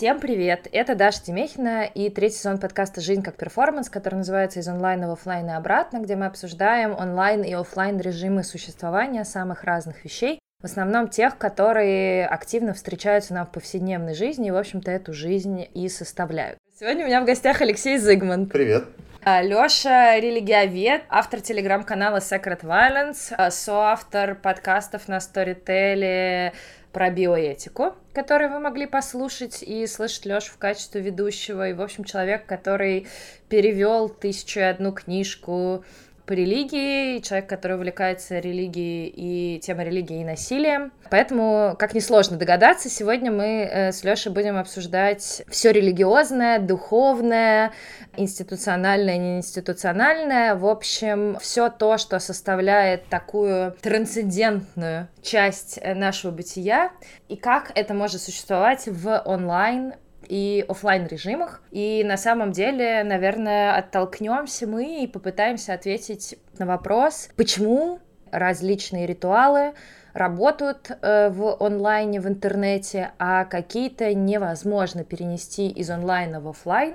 Всем привет! Это Даша Тимехина и третий сезон подкаста «Жизнь как перформанс», который называется «Из онлайна в офлайн и обратно», где мы обсуждаем онлайн и офлайн режимы существования самых разных вещей, в основном тех, которые активно встречаются нам в повседневной жизни и, в общем-то, эту жизнь и составляют. Сегодня у меня в гостях Алексей Зигман. Привет. А, Лёша — религиовед, автор телеграм-канала Secret Violence, а, соавтор подкастов на Storytel про биоэтику, который вы могли послушать и слышать Лёшу в качестве ведущего. И, в общем, человек, который перевел тысячу и одну книжку по религии, человек, который увлекается религией и темой религии и насилия. Поэтому, как несложно догадаться, сегодня мы э, с Лешей будем обсуждать все религиозное, духовное, институциональное, неинституциональное. В общем, все то, что составляет такую трансцендентную часть э, нашего бытия, и как это может существовать в онлайн и офлайн режимах. И на самом деле, наверное, оттолкнемся мы и попытаемся ответить на вопрос, почему различные ритуалы работают э, в онлайне, в интернете, а какие-то невозможно перенести из онлайна в офлайн.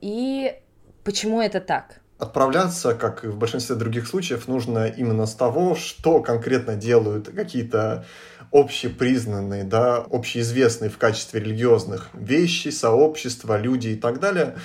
И почему это так? Отправляться, как и в большинстве других случаев, нужно именно с того, что конкретно делают какие-то общепризнанные, да, общеизвестные в качестве религиозных вещи, сообщества, люди и так далее,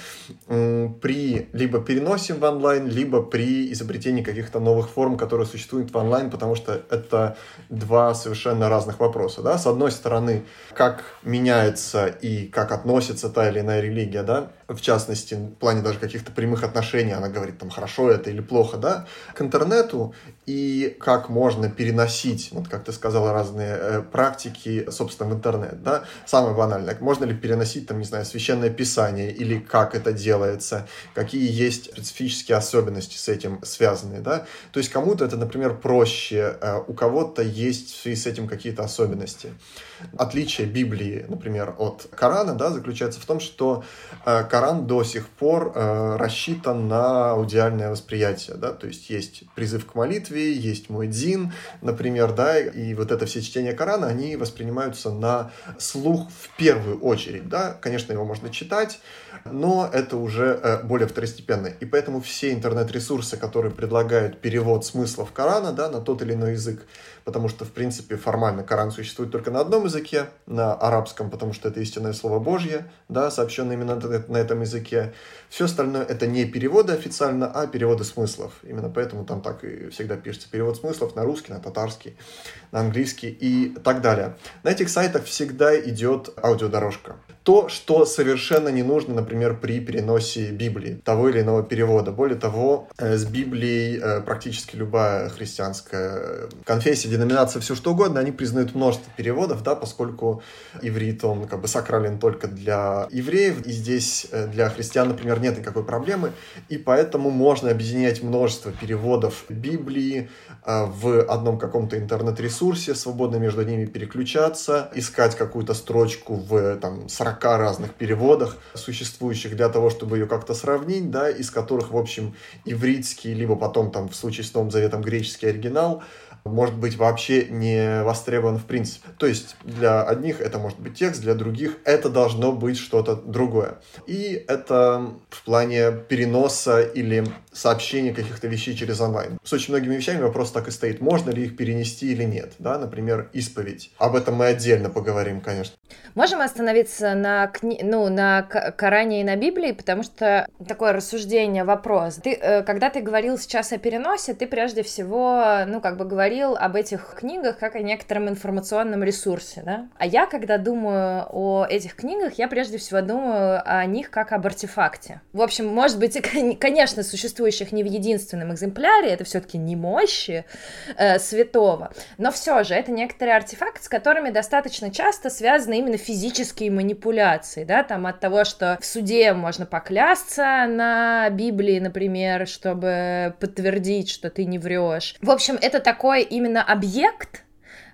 при либо переносе в онлайн, либо при изобретении каких-то новых форм, которые существуют в онлайн, потому что это два совершенно разных вопроса. Да? С одной стороны, как меняется и как относится та или иная религия, да, в частности, в плане даже каких-то прямых отношений, она говорит, там, хорошо это или плохо, да, к интернету, и как можно переносить, вот как ты сказала, разные э, практики, собственно, в интернет, да, самое банальное, можно ли переносить, там, не знаю, священное писание, или как это делается, какие есть специфические особенности с этим связанные, да, то есть кому-то это, например, проще, э, у кого-то есть в связи с этим какие-то особенности. Отличие Библии, например, от Корана, да, заключается в том, что э, Коран до сих пор э, рассчитан на аудиальное восприятие, да, то есть есть призыв к молитве, есть муэдзин, например, да, и вот это все чтения Корана, они воспринимаются на слух в первую очередь, да, конечно, его можно читать, но это уже э, более второстепенно, и поэтому все интернет-ресурсы, которые предлагают перевод смыслов Корана, да, на тот или иной язык, потому что, в принципе, формально Коран существует только на одном языке, на арабском, потому что это истинное слово Божье, да, сообщенное именно на этом языке. Все остальное это не переводы официально, а переводы смыслов. Именно поэтому там так и всегда пишется перевод смыслов на русский, на татарский, на английский и так далее. На этих сайтах всегда идет аудиодорожка. То, что совершенно не нужно, например, при переносе Библии, того или иного перевода. Более того, э, с Библией э, практически любая христианская конфессия, деноминация, все что угодно, они признают множество переводов, да, поскольку иврит, он как бы сакрален только для евреев, и здесь э, для христиан, например, нет никакой проблемы, и поэтому можно объединять множество переводов Библии в одном каком-то интернет-ресурсе, свободно между ними переключаться, искать какую-то строчку в там, 40 40 разных переводах существующих для того, чтобы ее как-то сравнить, да, из которых, в общем, ивритский, либо потом там в случае с Новым Заветом греческий оригинал, может быть вообще не востребован в принципе. То есть для одних это может быть текст, для других это должно быть что-то другое. И это в плане переноса или сообщения каких-то вещей через онлайн. С очень многими вещами вопрос так и стоит, можно ли их перенести или нет. Да? Например, исповедь. Об этом мы отдельно поговорим, конечно. Можем остановиться на, кни... ну, на Коране и на Библии, потому что такое рассуждение, вопрос. Ты, э, когда ты говорил сейчас о переносе, ты прежде всего, ну, как бы говорил об этих книгах как о некотором информационном ресурсе, да? А я, когда думаю о этих книгах, я прежде всего думаю о них как об артефакте. В общем, может быть, конечно, существующих не в единственном экземпляре, это все-таки не мощи э, святого, но все же это некоторые артефакты, с которыми достаточно часто связаны именно физические манипуляции, да, там от того, что в суде можно поклясться на Библии, например, чтобы подтвердить, что ты не врешь. В общем, это такой именно объект,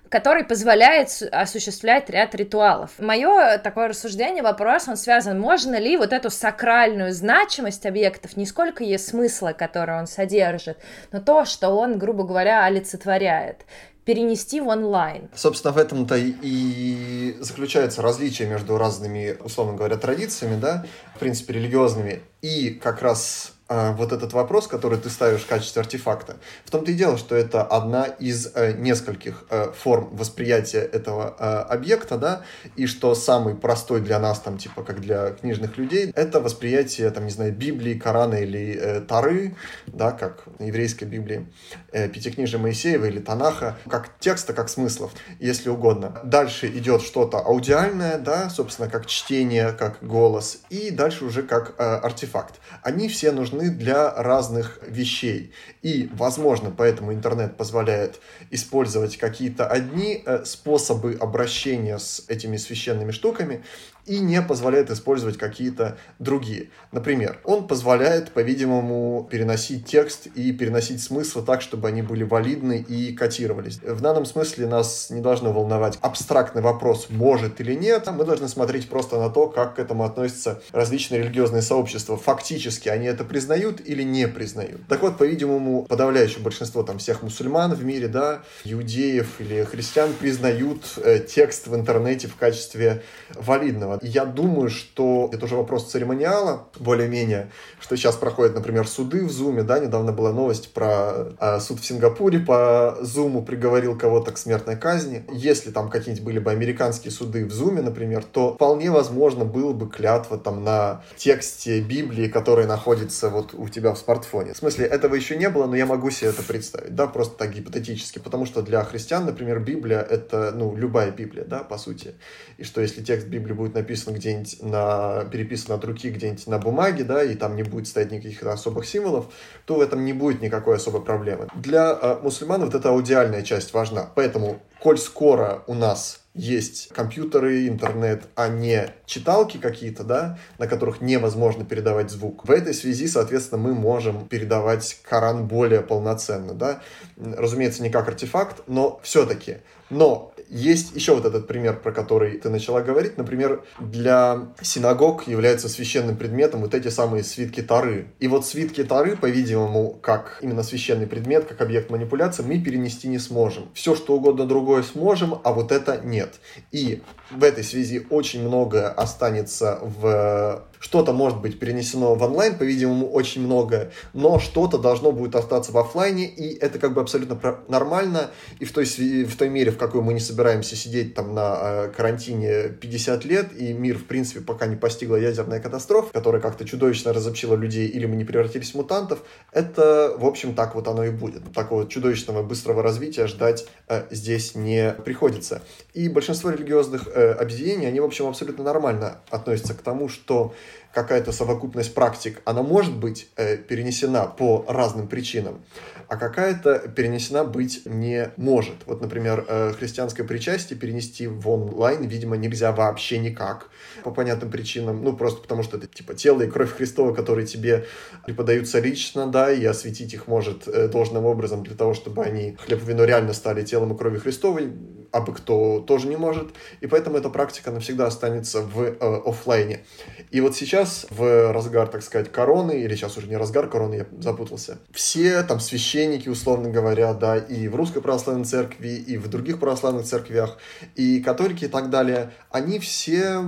который позволяет осуществлять ряд ритуалов. Мое такое рассуждение, вопрос, он связан, можно ли вот эту сакральную значимость объектов, не сколько есть смысла, который он содержит, но то, что он, грубо говоря, олицетворяет перенести в онлайн. Собственно, в этом-то и заключается различие между разными, условно говоря, традициями, да, в принципе, религиозными, и как раз а, вот этот вопрос, который ты ставишь в качестве артефакта. В том-то и дело, что это одна из э, нескольких э, форм восприятия этого э, объекта, да, и что самый простой для нас, там, типа, как для книжных людей, это восприятие, там, не знаю, Библии, Корана или э, Тары, да, как еврейской Библии, э, Пятикнижия Моисеева или Танаха, как текста, как смыслов, если угодно. Дальше идет что-то аудиальное, да, собственно, как чтение, как голос, и дальше уже как э, артефакт. Они все нужны нужны для разных вещей. И, возможно, поэтому интернет позволяет использовать какие-то одни э, способы обращения с этими священными штуками и не позволяет использовать какие-то другие. Например, он позволяет, по-видимому, переносить текст и переносить смыслы так, чтобы они были валидны и котировались. В данном смысле нас не должно волновать абстрактный вопрос, может или нет. Мы должны смотреть просто на то, как к этому относятся различные религиозные сообщества. Фактически они это признают или не признают. Так вот, по-видимому, подавляющее большинство там всех мусульман в мире, да, иудеев или христиан признают э, текст в интернете в качестве валидного. Я думаю, что это уже вопрос церемониала, более-менее, что сейчас проходят, например, суды в Зуме, да, недавно была новость про э, суд в Сингапуре по Зуму приговорил кого-то к смертной казни. Если там какие-нибудь были бы американские суды в Зуме, например, то вполне возможно было бы клятва там на тексте Библии, который находится вот у тебя в смартфоне. В смысле, этого еще не было, но я могу себе это представить, да, просто так гипотетически, потому что для христиан, например, Библия — это, ну, любая Библия, да, по сути. И что если текст Библии будет написан написан где-нибудь на, переписан от руки где-нибудь на бумаге, да, и там не будет стоять никаких особых символов, то в этом не будет никакой особой проблемы. Для э, мусульман вот эта аудиальная часть важна. Поэтому, коль скоро у нас есть компьютеры, интернет, а не читалки какие-то, да, на которых невозможно передавать звук. В этой связи, соответственно, мы можем передавать Коран более полноценно, да. Разумеется, не как артефакт, но все-таки. Но есть еще вот этот пример, про который ты начала говорить. Например, для синагог являются священным предметом вот эти самые свитки Тары. И вот свитки Тары, по-видимому, как именно священный предмет, как объект манипуляции, мы перенести не сможем. Все, что угодно другое сможем, а вот это нет. И в этой связи очень многое останется в что-то может быть перенесено в онлайн, по-видимому, очень многое, но что-то должно будет остаться в офлайне, и это как бы абсолютно нормально, и в той, в той мере, в какой мы не собираемся сидеть там на э, карантине 50 лет, и мир, в принципе, пока не постигла ядерная катастрофа, которая как-то чудовищно разобщила людей, или мы не превратились в мутантов, это, в общем, так вот оно и будет. Такого чудовищного быстрого развития ждать э, здесь не приходится. И большинство религиозных э, объединений, они, в общем, абсолютно нормально относятся к тому, что какая-то совокупность практик, она может быть э, перенесена по разным причинам, а какая-то перенесена быть не может. Вот, например, э, христианское причастие перенести в онлайн, видимо, нельзя вообще никак по понятным причинам, ну, просто потому что это, типа, тело и кровь Христова, которые тебе преподаются лично, да, и осветить их может э, должным образом для того, чтобы они, хлеб и вино реально стали телом и кровью Христовой, а бы кто тоже не может, и поэтому эта практика навсегда останется в э, офлайне. И вот сейчас, в разгар, так сказать, короны, или сейчас уже не разгар короны, я запутался, все там священники, условно говоря, да, и в Русской Православной Церкви, и в других православных церквях, и католики и так далее, они все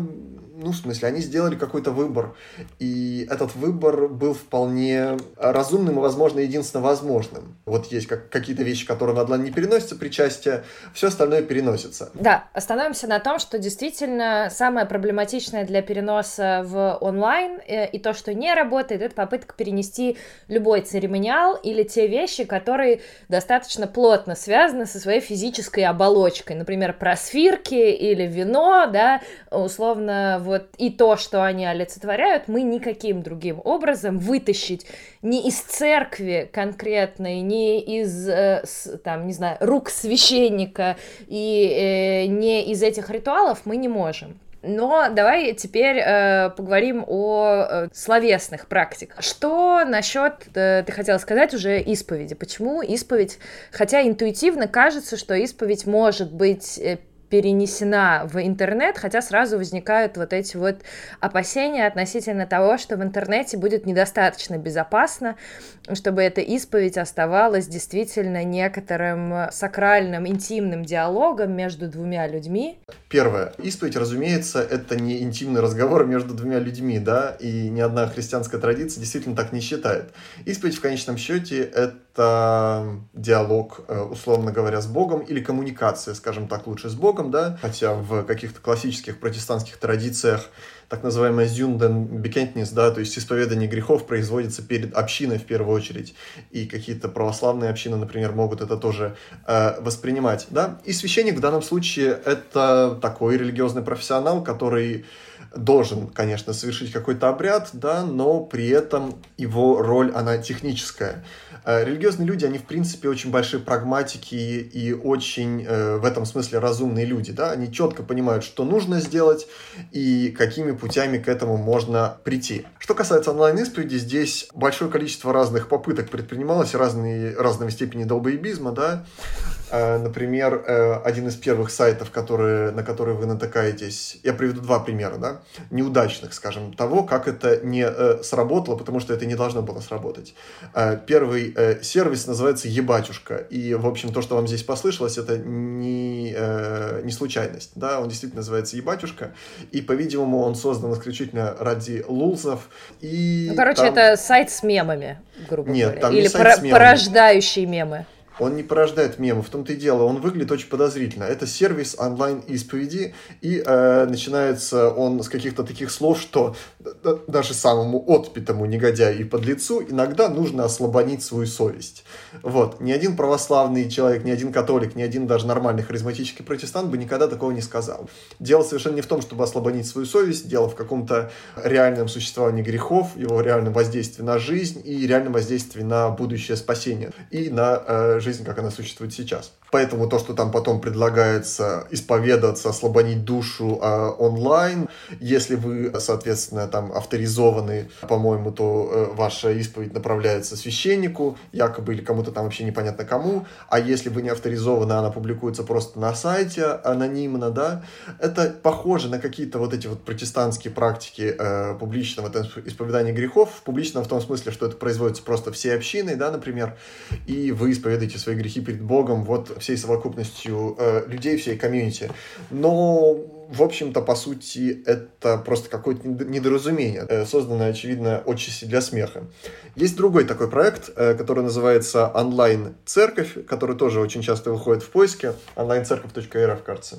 ну, в смысле, они сделали какой-то выбор, и этот выбор был вполне разумным и, возможно, единственно возможным. Вот есть как, какие-то вещи, которые на онлайн не переносятся, причастие, все остальное переносится. Да, остановимся на том, что действительно самое проблематичное для переноса в онлайн э, и то, что не работает, это попытка перенести любой церемониал или те вещи, которые достаточно плотно связаны со своей физической оболочкой. Например, просфирки или вино, да, условно, вот и то, что они олицетворяют, мы никаким другим образом вытащить не из церкви конкретной, не из, э, там, не знаю, рук священника и э, не из этих ритуалов мы не можем. Но давай теперь э, поговорим о э, словесных практиках. Что насчет, э, ты хотела сказать уже, исповеди? Почему исповедь, хотя интуитивно кажется, что исповедь может быть э, перенесена в интернет, хотя сразу возникают вот эти вот опасения относительно того, что в интернете будет недостаточно безопасно, чтобы эта исповедь оставалась действительно некоторым сакральным, интимным диалогом между двумя людьми. Первое. Исповедь, разумеется, это не интимный разговор между двумя людьми, да, и ни одна христианская традиция действительно так не считает. Исповедь в конечном счете это диалог, э, условно говоря, с Богом или коммуникация, скажем так, лучше с Богом, да, хотя в каких-то классических протестантских традициях так называемое зюнден бекентнис, да, то есть исповедание грехов производится перед общиной в первую очередь, и какие-то православные общины, например, могут это тоже э, воспринимать, да, и священник в данном случае это такой религиозный профессионал, который должен, конечно, совершить какой-то обряд, да, но при этом его роль, она техническая. Э, религиозные люди, они, в принципе, очень большие прагматики и очень э, в этом смысле разумные люди, да, они четко понимают, что нужно сделать и какими путями к этому можно прийти. Что касается онлайн-исповеди, здесь большое количество разных попыток предпринималось, разные, разной степени долбоебизма, да, например, э, один из первых сайтов, которые, на которые вы натыкаетесь, я приведу два примера, да, неудачных, скажем, того, как это не э, сработало, потому что это не должно было сработать. Первый сервис называется «Ебатюшка», и, в общем, то, что вам здесь послышалось, это не, не случайность, да, он действительно называется «Ебатюшка», и, по-видимому, он создан исключительно ради лулзов, и... Ну, короче, там... это сайт с мемами, грубо Нет, говоря, там или не сайт с мемами. порождающий мемы он не порождает мемы, в том-то и дело, он выглядит очень подозрительно. Это сервис онлайн-исповеди, и э, начинается он с каких-то таких слов, что даже самому отпитому негодяю и подлецу иногда нужно ослабонить свою совесть. Вот. Ни один православный человек, ни один католик, ни один даже нормальный харизматический протестант бы никогда такого не сказал. Дело совершенно не в том, чтобы ослабонить свою совесть, дело в каком-то реальном существовании грехов, его реальном воздействии на жизнь и реальном воздействии на будущее спасение и на э, жизнь, как она существует сейчас. Поэтому то, что там потом предлагается исповедаться, ослабонить душу э, онлайн, если вы, соответственно, там авторизованы, по-моему, то э, ваша исповедь направляется священнику, якобы или кому-то там вообще непонятно кому, а если вы не авторизованы, она публикуется просто на сайте анонимно, да, это похоже на какие-то вот эти вот протестантские практики э, публичного исповедания грехов, публичного в том смысле, что это производится просто всей общиной, да, например, и вы исповедуете свои грехи перед Богом, вот всей совокупностью э, людей, всей комьюнити. Но, в общем-то, по сути, это просто какое-то недоразумение, э, созданное, очевидно, отчасти для смеха. Есть другой такой проект, э, который называется «Онлайн-церковь», который тоже очень часто выходит в поиске, онлайн-церковь.рф, кажется.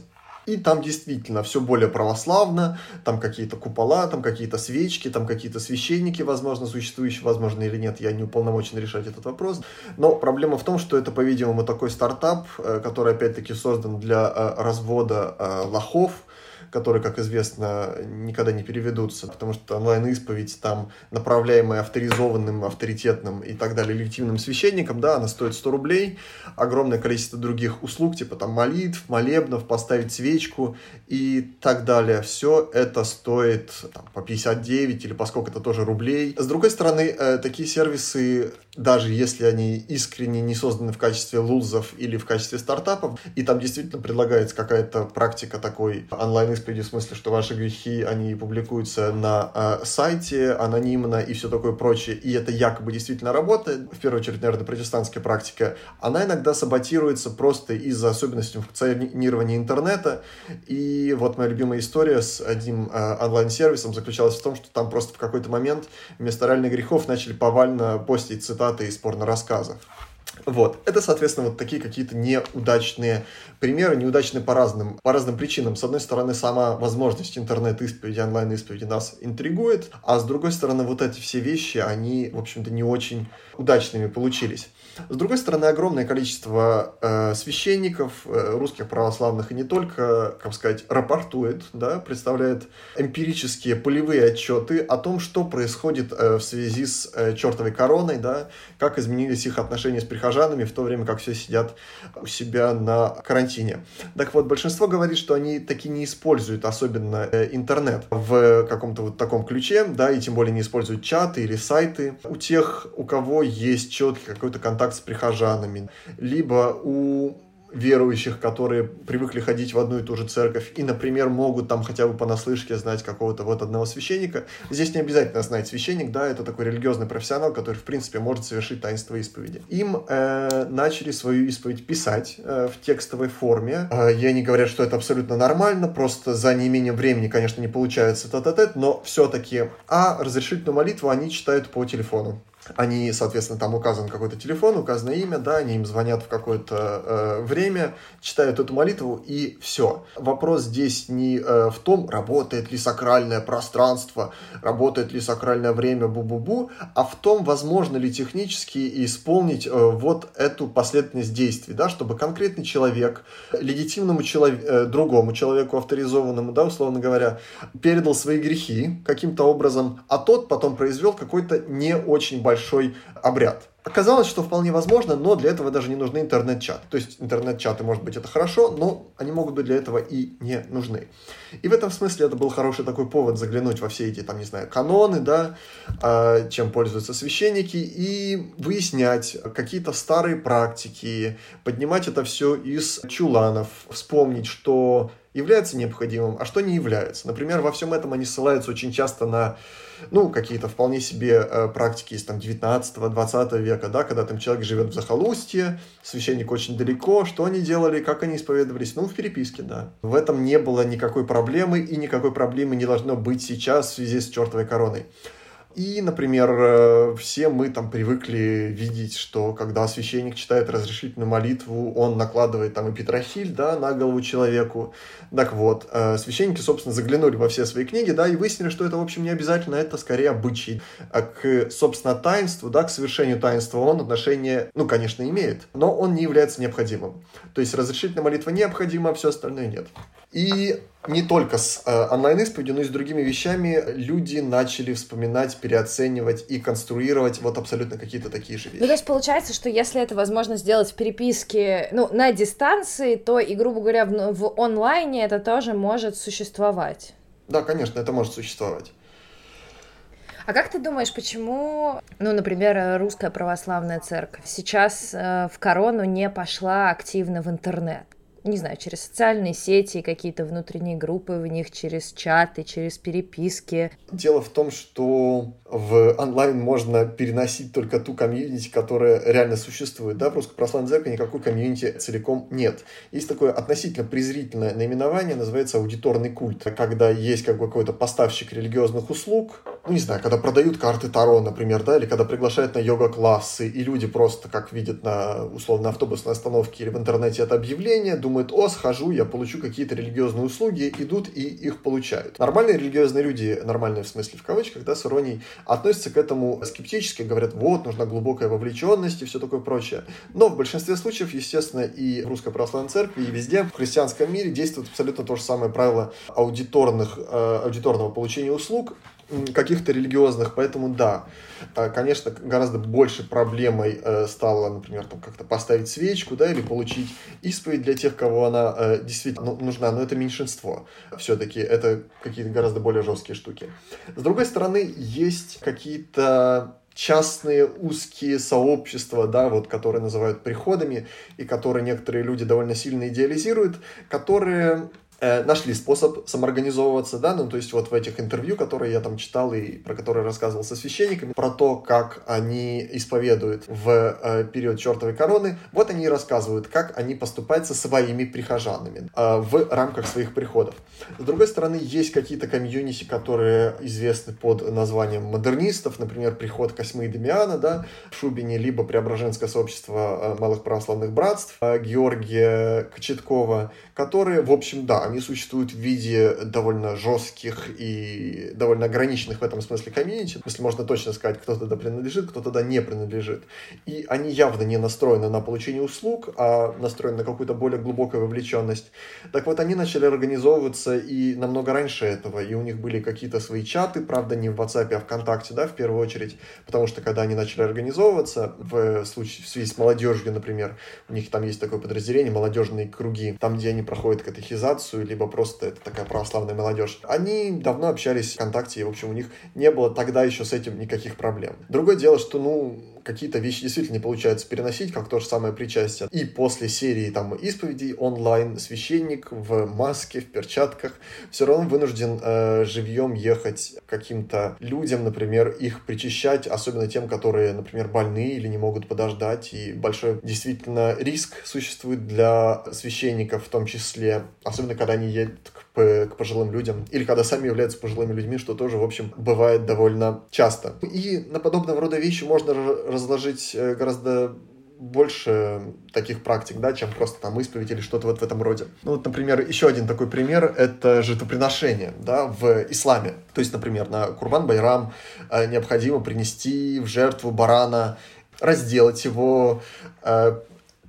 И там действительно все более православно, там какие-то купола, там какие-то свечки, там какие-то священники, возможно, существующие, возможно или нет, я не уполномочен решать этот вопрос. Но проблема в том, что это, по-видимому, такой стартап, э, который, опять-таки, создан для э, развода э, лохов, которые, как известно, никогда не переведутся, потому что онлайн-исповедь, там, направляемая авторизованным, авторитетным и так далее легитимным священником, да, она стоит 100 рублей, огромное количество других услуг, типа там молитв, молебнов, поставить свечку и так далее. Все это стоит там, по 59 или поскольку это тоже рублей. С другой стороны, э, такие сервисы даже если они искренне не созданы в качестве лузов или в качестве стартапов, и там действительно предлагается какая-то практика такой онлайн-исповеди, в смысле, что ваши грехи, они публикуются на э, сайте анонимно и все такое прочее, и это якобы действительно работает, в первую очередь, наверное, протестантская практика, она иногда саботируется просто из-за особенностей функционирования интернета, и вот моя любимая история с одним э, онлайн-сервисом заключалась в том, что там просто в какой-то момент вместо реальных грехов начали повально постить цитаты из порно-рассказов. Вот. Это, соответственно, вот такие какие-то неудачные примеры, неудачные по разным, по разным причинам. С одной стороны, сама возможность интернет-исповеди, онлайн-исповеди нас интригует, а с другой стороны, вот эти все вещи, они, в общем-то, не очень удачными получились. С другой стороны, огромное количество э, священников, э, русских православных и не только, как сказать, рапортует, да, представляет эмпирические полевые отчеты о том, что происходит э, в связи с э, чертовой короной, да, как изменились их отношения с прихожанами в то время, как все сидят у себя на карантине. Так вот, большинство говорит, что они таки не используют особенно э, интернет в каком-то вот таком ключе, да, и тем более не используют чаты или сайты. У тех, у кого есть четкий какой-то контакт с прихожанами, либо у верующих, которые привыкли ходить в одну и ту же церковь и, например, могут там хотя бы понаслышке знать какого-то вот одного священника. Здесь не обязательно знать священник, да, это такой религиозный профессионал, который, в принципе, может совершить таинство исповеди. Им э, начали свою исповедь писать э, в текстовой форме. Э, и они говорят, что это абсолютно нормально, просто за неимением времени, конечно, не получается тет-а-тет, но все-таки. А разрешительную молитву они читают по телефону они, соответственно, там указан какой-то телефон, указано имя, да, они им звонят в какое-то э, время, читают эту молитву и все. Вопрос здесь не э, в том, работает ли сакральное пространство, работает ли сакральное время, бу-бу-бу, а в том, возможно ли технически исполнить э, вот эту последовательность действий, да, чтобы конкретный человек, легитимному человеку, э, другому человеку авторизованному, да, условно говоря, передал свои грехи каким-то образом, а тот потом произвел какой-то не очень большой большой обряд. Оказалось, что вполне возможно, но для этого даже не нужны интернет-чаты. То есть интернет-чаты, может быть, это хорошо, но они могут быть для этого и не нужны. И в этом смысле это был хороший такой повод заглянуть во все эти, там, не знаю, каноны, да, а, чем пользуются священники, и выяснять какие-то старые практики, поднимать это все из чуланов, вспомнить, что является необходимым, а что не является. Например, во всем этом они ссылаются очень часто на ну, какие-то вполне себе э, практики из там 19-20 века, да, когда там человек живет в захолустье, священник очень далеко, что они делали, как они исповедовались, ну, в переписке, да. В этом не было никакой проблемы, и никакой проблемы не должно быть сейчас в связи с чертовой короной. И, например, э, все мы там привыкли видеть, что когда священник читает разрешительную молитву, он накладывает там и петрохиль, да, на голову человеку. Так вот, э, священники, собственно, заглянули во все свои книги, да, и выяснили, что это, в общем, не обязательно, это скорее обычай. А к, собственно, таинству, да, к совершению таинства он отношение, ну, конечно, имеет, но он не является необходимым. То есть разрешительная молитва необходима, а все остальное нет. И не только с э, онлайн-исповедью, но и с другими вещами люди начали вспоминать, переоценивать и конструировать вот абсолютно какие-то такие же вещи. Ну, то есть получается, что если это возможно сделать в переписке, ну, на дистанции, то и, грубо говоря, в, в онлайне это тоже может существовать. Да, конечно, это может существовать. А как ты думаешь, почему, ну, например, русская православная церковь сейчас э, в корону не пошла активно в интернет? Не знаю, через социальные сети, какие-то внутренние группы в них, через чаты, через переписки. Дело в том, что в онлайн можно переносить только ту комьюнити, которая реально существует. Да, в Русской Православной Церкви никакой комьюнити целиком нет. Есть такое относительно презрительное наименование, называется аудиторный культ. Когда есть как бы какой-то поставщик религиозных услуг, ну не знаю, когда продают карты Таро, например, да, или когда приглашают на йога-классы, и люди просто как видят на условно автобусной остановке или в интернете это объявление, думают, о, схожу, я получу какие-то религиозные услуги, идут и их получают. Нормальные религиозные люди, нормальные в смысле в кавычках, да, с иронией, относятся к этому скептически, говорят, вот, нужна глубокая вовлеченность и все такое прочее. Но в большинстве случаев, естественно, и в Русской Православной Церкви, и везде в христианском мире действует абсолютно то же самое правило аудиторных, э, аудиторного получения услуг, каких-то религиозных, поэтому да, э, конечно, гораздо больше проблемой э, стало, например, там как-то поставить свечку, да, или получить исповедь для тех, кого она э, действительно нужна, но это меньшинство. Все-таки это какие-то гораздо более жесткие штуки. С другой стороны, есть какие-то частные узкие сообщества, да, вот, которые называют приходами, и которые некоторые люди довольно сильно идеализируют, которые нашли способ самоорганизовываться, да, ну, то есть вот в этих интервью, которые я там читал и про которые рассказывал со священниками, про то, как они исповедуют в э, период чертовой короны, вот они и рассказывают, как они поступают со своими прихожанами э, в рамках своих приходов. С другой стороны, есть какие-то комьюнити, которые известны под названием модернистов, например, приход Косьмы и Демиана, да, в Шубине, либо Преображенское сообщество э, малых православных братств э, Георгия Кочеткова, которые, в общем, да, они существуют в виде довольно жестких и довольно ограниченных в этом смысле комьюнити. Смысле, можно точно сказать, кто туда принадлежит, кто туда не принадлежит. И они явно не настроены на получение услуг, а настроены на какую-то более глубокую вовлеченность. Так вот, они начали организовываться и намного раньше этого, и у них были какие-то свои чаты, правда, не в WhatsApp, а ВКонтакте, да, в первую очередь, потому что когда они начали организовываться, в случае, в связи с молодежью, например, у них там есть такое подразделение, молодежные круги, там, где они проходят катехизацию, либо просто это такая православная молодежь. Они давно общались в ВКонтакте, и, в общем, у них не было тогда еще с этим никаких проблем. Другое дело, что, ну, какие-то вещи действительно не получается переносить, как то же самое причастие. И после серии там исповедей онлайн священник в маске, в перчатках все равно вынужден э, живьем ехать каким-то людям, например, их причащать, особенно тем, которые, например, больны или не могут подождать. И большой действительно риск существует для священников в том числе, особенно когда они едут к к пожилым людям, или когда сами являются пожилыми людьми, что тоже, в общем, бывает довольно часто. И на подобного рода вещи можно разложить э, гораздо больше таких практик, да, чем просто там исповедь или что-то вот в этом роде. Ну вот, например, еще один такой пример — это жертвоприношение, да, в исламе. То есть, например, на Курбан-Байрам э, необходимо принести в жертву барана, разделать его, э,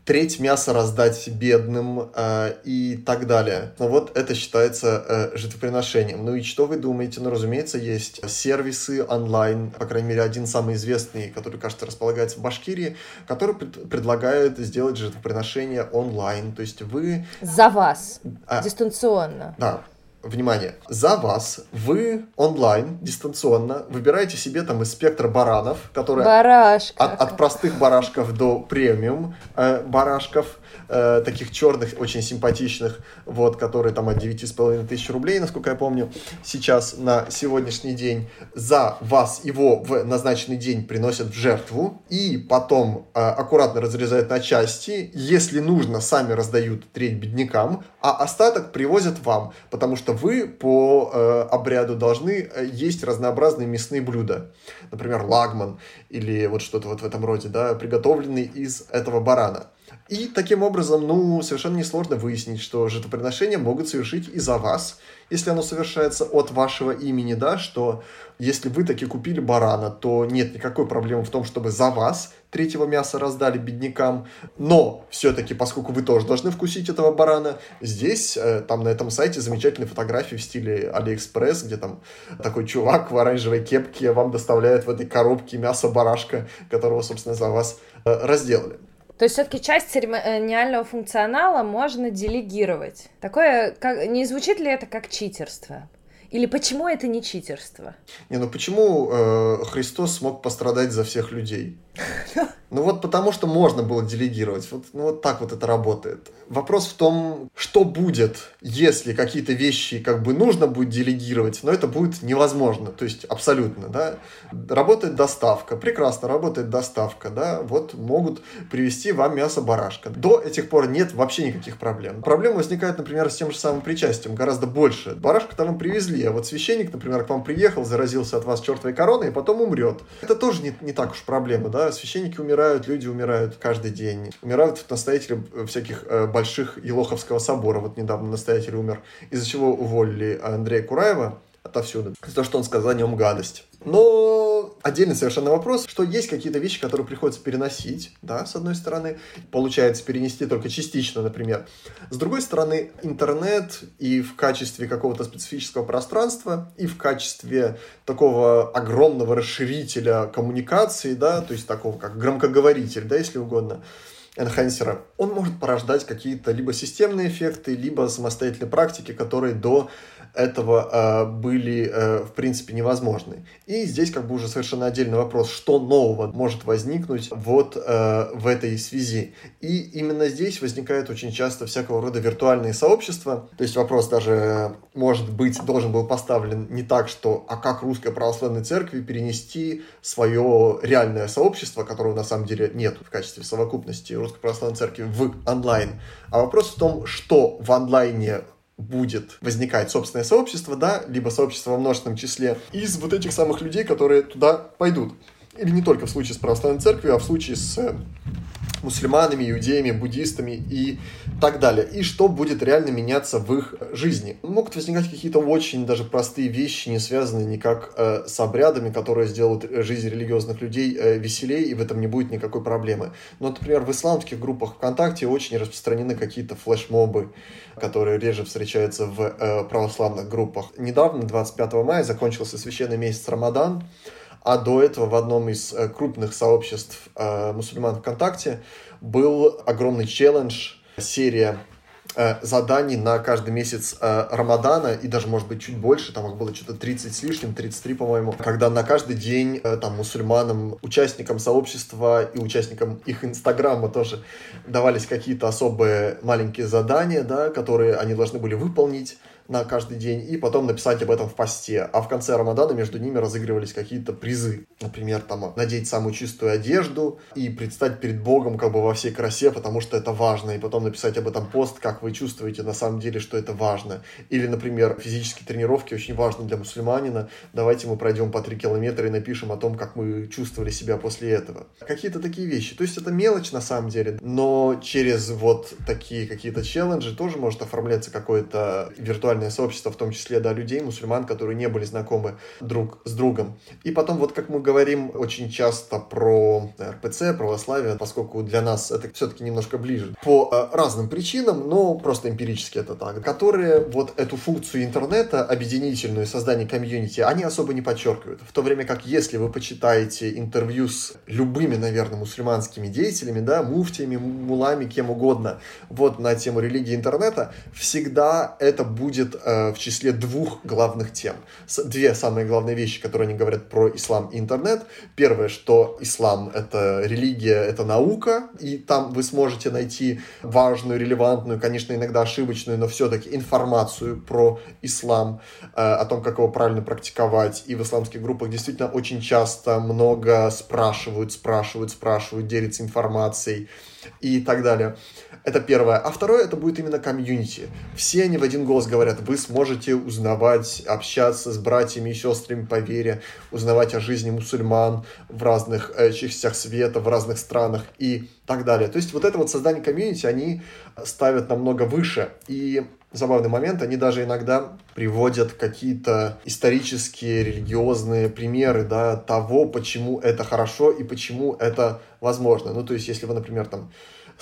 треть мяса раздать бедным э, и так далее. Но вот это считается э, жертвоприношением. Ну и что вы думаете? Ну, разумеется, есть сервисы онлайн, по крайней мере, один самый известный, который, кажется, располагается в Башкирии, который пред предлагает сделать жертвоприношение онлайн. То есть вы... За вас. А, дистанционно. Да внимание, за вас вы онлайн, дистанционно, выбираете себе там из спектра баранов, которые... Барашка. От, от простых барашков до премиум э, барашков, э, таких черных, очень симпатичных, вот, которые там от 9,5 тысяч рублей, насколько я помню, сейчас на сегодняшний день. За вас его в назначенный день приносят в жертву и потом э, аккуратно разрезают на части. Если нужно, сами раздают треть беднякам, а остаток привозят вам, потому что вы по э, обряду должны э, есть разнообразные мясные блюда. Например, лагман или вот что-то вот в этом роде, да, приготовленный из этого барана. И таким образом, ну, совершенно несложно выяснить, что жертвоприношения могут совершить и за вас, если оно совершается от вашего имени, да, что если вы таки купили барана, то нет никакой проблемы в том, чтобы за вас третьего мяса раздали беднякам, но все-таки, поскольку вы тоже должны вкусить этого барана, здесь, э, там на этом сайте замечательные фотографии в стиле Алиэкспресс, где там такой чувак в оранжевой кепке вам доставляет в этой коробке мясо барашка, которого, собственно, за вас э, разделали. То есть все-таки часть церемониального функционала можно делегировать. Такое, как, не звучит ли это как читерство? Или почему это не читерство? Не, ну почему э, Христос смог пострадать за всех людей? Ну вот потому что можно было делегировать. Вот, ну вот так вот это работает. Вопрос в том, что будет, если какие-то вещи как бы нужно будет делегировать, но это будет невозможно. То есть абсолютно, да. Работает доставка, прекрасно работает доставка, да. Вот могут привезти вам мясо барашка. До этих пор нет вообще никаких проблем. Проблема возникает, например, с тем же самым причастием, гораздо больше. Барашка-то вам привезли, а вот священник, например, к вам приехал, заразился от вас чертовой короной и потом умрет. Это тоже не, не так уж проблема, да священники умирают, люди умирают каждый день. Умирают настоятели всяких э, больших Елоховского собора. Вот недавно настоятель умер, из-за чего уволили Андрея Кураева отовсюду, за то, что он сказал о нем гадость. Но отдельный совершенно вопрос, что есть какие-то вещи, которые приходится переносить, да, с одной стороны, получается перенести только частично, например. С другой стороны, интернет и в качестве какого-то специфического пространства, и в качестве такого огромного расширителя коммуникации, да, то есть такого как громкоговоритель, да, если угодно, энхансера, он может порождать какие-то либо системные эффекты, либо самостоятельные практики, которые до этого э, были, э, в принципе, невозможны. И здесь как бы уже совершенно отдельный вопрос, что нового может возникнуть вот э, в этой связи. И именно здесь возникает очень часто всякого рода виртуальные сообщества. То есть вопрос даже, может быть, должен был поставлен не так, что а как русской православной церкви перенести свое реальное сообщество, которого на самом деле нет в качестве совокупности русской православной церкви в онлайн. А вопрос в том, что в онлайне будет возникать собственное сообщество, да, либо сообщество во множественном числе из вот этих самых людей, которые туда пойдут. Или не только в случае с православной церковью, а в случае с мусульманами, иудеями, буддистами и так далее. И что будет реально меняться в их жизни. Могут возникать какие-то очень даже простые вещи, не связанные никак э, с обрядами, которые сделают жизнь религиозных людей э, веселее, и в этом не будет никакой проблемы. Но, например, в исламских группах ВКонтакте очень распространены какие-то флешмобы, которые реже встречаются в э, православных группах. Недавно, 25 мая, закончился священный месяц Рамадан, а до этого в одном из э, крупных сообществ э, мусульман ВКонтакте был огромный челлендж, серия э, заданий на каждый месяц Рамадана, и даже, может быть, чуть больше, там их было что-то 30 с лишним, 33, по-моему, когда на каждый день там мусульманам, участникам сообщества и участникам их инстаграма тоже давались какие-то особые маленькие задания, да, которые они должны были выполнить на каждый день и потом написать об этом в посте. А в конце Рамадана между ними разыгрывались какие-то призы. Например, там надеть самую чистую одежду и предстать перед Богом как бы во всей красе, потому что это важно. И потом написать об этом пост, как вы чувствуете на самом деле, что это важно. Или, например, физические тренировки очень важны для мусульманина. Давайте мы пройдем по три километра и напишем о том, как мы чувствовали себя после этого. Какие-то такие вещи. То есть это мелочь на самом деле, но через вот такие какие-то челленджи тоже может оформляться какое-то виртуальное виртуальное сообщество, в том числе, да, людей, мусульман, которые не были знакомы друг с другом. И потом, вот как мы говорим очень часто про РПЦ, православие, поскольку для нас это все-таки немножко ближе, по э, разным причинам, но просто эмпирически это так, которые вот эту функцию интернета, объединительную, создание комьюнити, они особо не подчеркивают. В то время как, если вы почитаете интервью с любыми, наверное, мусульманскими деятелями, да, муфтиями, мулами, кем угодно, вот на тему религии интернета, всегда это будет будет э, в числе двух главных тем. С, две самые главные вещи, которые они говорят про ислам и интернет. Первое, что ислам — это религия, это наука, и там вы сможете найти важную, релевантную, конечно, иногда ошибочную, но все-таки информацию про ислам, э, о том, как его правильно практиковать. И в исламских группах действительно очень часто много спрашивают, спрашивают, спрашивают, делятся информацией и так далее. Это первое. А второе, это будет именно комьюнити. Все они в один голос говорят, вы сможете узнавать, общаться с братьями и сестрами по вере, узнавать о жизни мусульман в разных э, частях света, в разных странах и так далее. То есть вот это вот создание комьюнити они ставят намного выше. И забавный момент, они даже иногда приводят какие-то исторические, религиозные примеры да, того, почему это хорошо и почему это возможно. Ну, то есть, если вы, например, там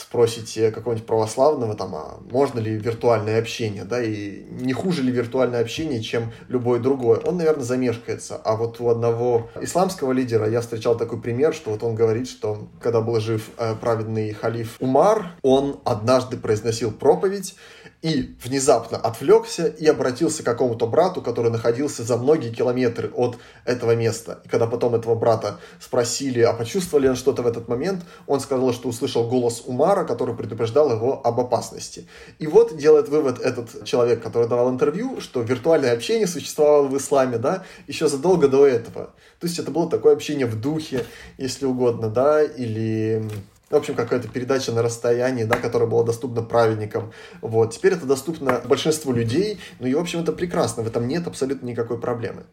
спросите какого-нибудь православного, там, а можно ли виртуальное общение, да, и не хуже ли виртуальное общение, чем любое другое, он, наверное, замешкается. А вот у одного исламского лидера я встречал такой пример, что вот он говорит, что когда был жив э, праведный халиф Умар, он однажды произносил проповедь, и внезапно отвлекся и обратился к какому-то брату, который находился за многие километры от этого места. И когда потом этого брата спросили, а почувствовали он что-то в этот момент, он сказал, что услышал голос Умара, который предупреждал его об опасности. И вот делает вывод этот человек, который давал интервью, что виртуальное общение существовало в исламе, да, еще задолго до этого. То есть это было такое общение в духе, если угодно, да, или в общем, какая-то передача на расстоянии, да, которая была доступна праведникам. Вот. Теперь это доступно большинству людей, ну и, в общем, это прекрасно, в этом нет абсолютно никакой проблемы.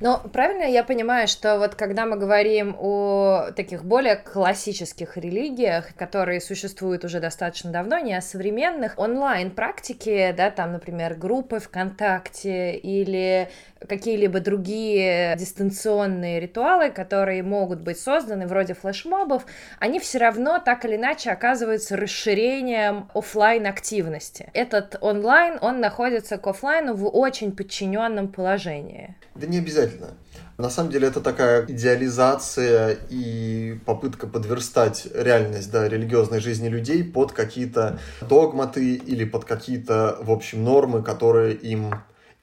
Но правильно я понимаю, что вот когда мы говорим о таких более классических религиях, которые существуют уже достаточно давно, не о современных, онлайн-практики, да, там, например, группы ВКонтакте или какие-либо другие дистанционные ритуалы, которые могут быть созданы вроде флешмобов, они все равно так или иначе оказываются расширением офлайн активности. Этот онлайн, он находится к офлайну в очень подчиненном положении. Да не обязательно. На самом деле это такая идеализация и попытка подверстать реальность да, религиозной жизни людей под какие-то догматы или под какие-то, в общем, нормы, которые им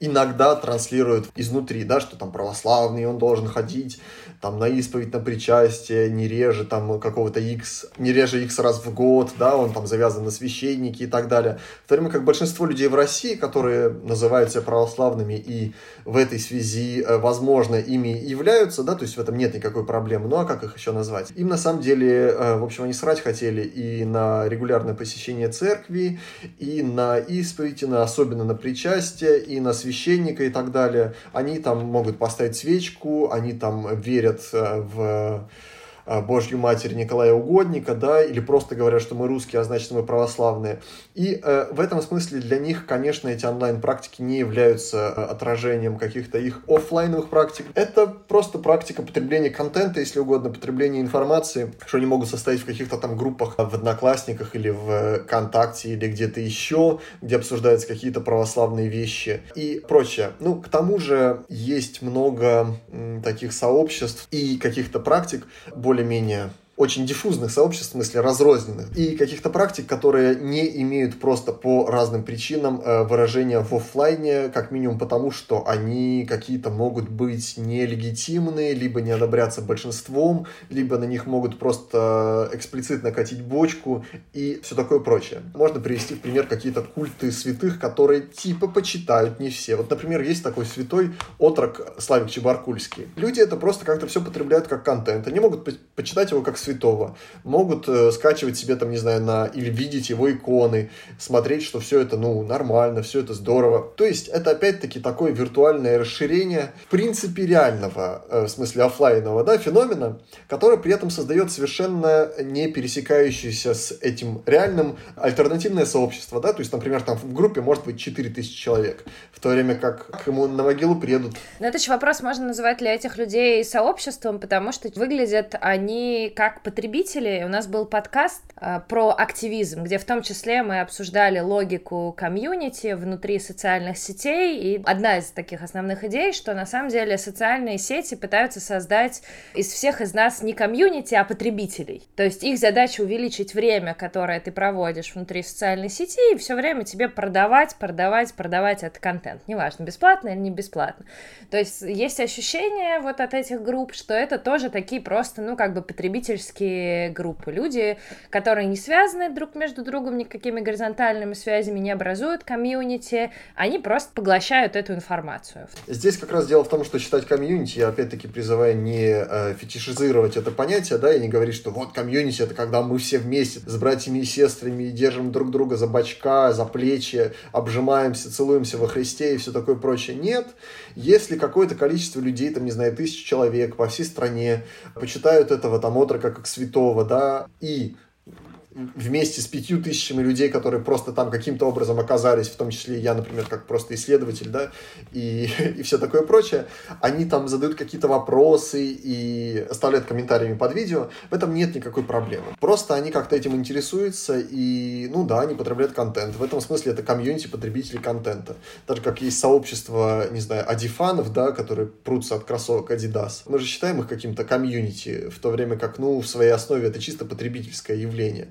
иногда транслируют изнутри, да, что там православный, он должен ходить там на исповедь, на причастие, не реже там какого-то X, не реже X раз в год, да, он там завязан на священники и так далее. В то время как большинство людей в России, которые называют себя православными и в этой связи, э, возможно, ими являются, да, то есть в этом нет никакой проблемы, ну а как их еще назвать? Им на самом деле, э, в общем, они срать хотели и на регулярное посещение церкви, и на исповедь, и на, особенно на причастие, и на священника и так далее. Они там могут поставить свечку, они там верят э, в Э, Божью Матерь Николая Угодника, да, или просто говорят, что мы русские, а значит мы православные. И э, в этом смысле для них, конечно, эти онлайн-практики не являются э, отражением каких-то их офлайновых практик. Это просто практика потребления контента, если угодно, потребления информации, что они могут состоять в каких-то там группах в Одноклассниках или в ВКонтакте или где-то еще, где обсуждаются какие-то православные вещи и прочее. Ну, к тому же есть много м, таких сообществ и каких-то практик более более-менее очень диффузных сообществ, в смысле разрозненных, и каких-то практик, которые не имеют просто по разным причинам э, выражения в офлайне, как минимум потому, что они какие-то могут быть нелегитимны, либо не одобряться большинством, либо на них могут просто эксплицитно катить бочку и все такое прочее. Можно привести в пример какие-то культы святых, которые типа почитают не все. Вот, например, есть такой святой отрок Славик Чебаркульский. Люди это просто как-то все потребляют как контент. Они могут почитать его как святого, могут э, скачивать себе там, не знаю, на или видеть его иконы, смотреть, что все это, ну, нормально, все это здорово. То есть это опять-таки такое виртуальное расширение в принципе реального, э, в смысле офлайнового, да, феномена, который при этом создает совершенно не пересекающееся с этим реальным альтернативное сообщество, да, то есть, например, там в группе может быть 4000 человек, в то время как к ему на могилу приедут. Но это еще вопрос, можно называть ли этих людей сообществом, потому что выглядят они как как потребители у нас был подкаст э, про активизм, где в том числе мы обсуждали логику комьюнити внутри социальных сетей. И одна из таких основных идей, что на самом деле социальные сети пытаются создать из всех из нас не комьюнити, а потребителей. То есть их задача увеличить время, которое ты проводишь внутри социальной сети, и все время тебе продавать, продавать, продавать этот контент. Неважно, бесплатно или не бесплатно. То есть есть ощущение вот от этих групп, что это тоже такие просто, ну, как бы потребитель потребительские группы. Люди, которые не связаны друг между другом никакими горизонтальными связями, не образуют комьюнити, они просто поглощают эту информацию. Здесь как раз дело в том, что читать комьюнити, я опять-таки призываю не э, фетишизировать это понятие, да, и не говорить, что вот комьюнити это когда мы все вместе с братьями и сестрами держим друг друга за бачка, за плечи, обжимаемся, целуемся во Христе и все такое прочее. Нет. Если какое-то количество людей, там, не знаю, тысяч человек по всей стране почитают этого там отрока как святого, да, и вместе с пятью тысячами людей, которые просто там каким-то образом оказались, в том числе я, например, как просто исследователь, да, и, и все такое прочее, они там задают какие-то вопросы и оставляют комментариями под видео, в этом нет никакой проблемы. Просто они как-то этим интересуются, и, ну да, они потребляют контент. В этом смысле это комьюнити потребителей контента. Так же, как есть сообщество, не знаю, адифанов, да, которые прутся от кроссовок Adidas. Мы же считаем их каким-то комьюнити, в то время как, ну, в своей основе это чисто потребительское явление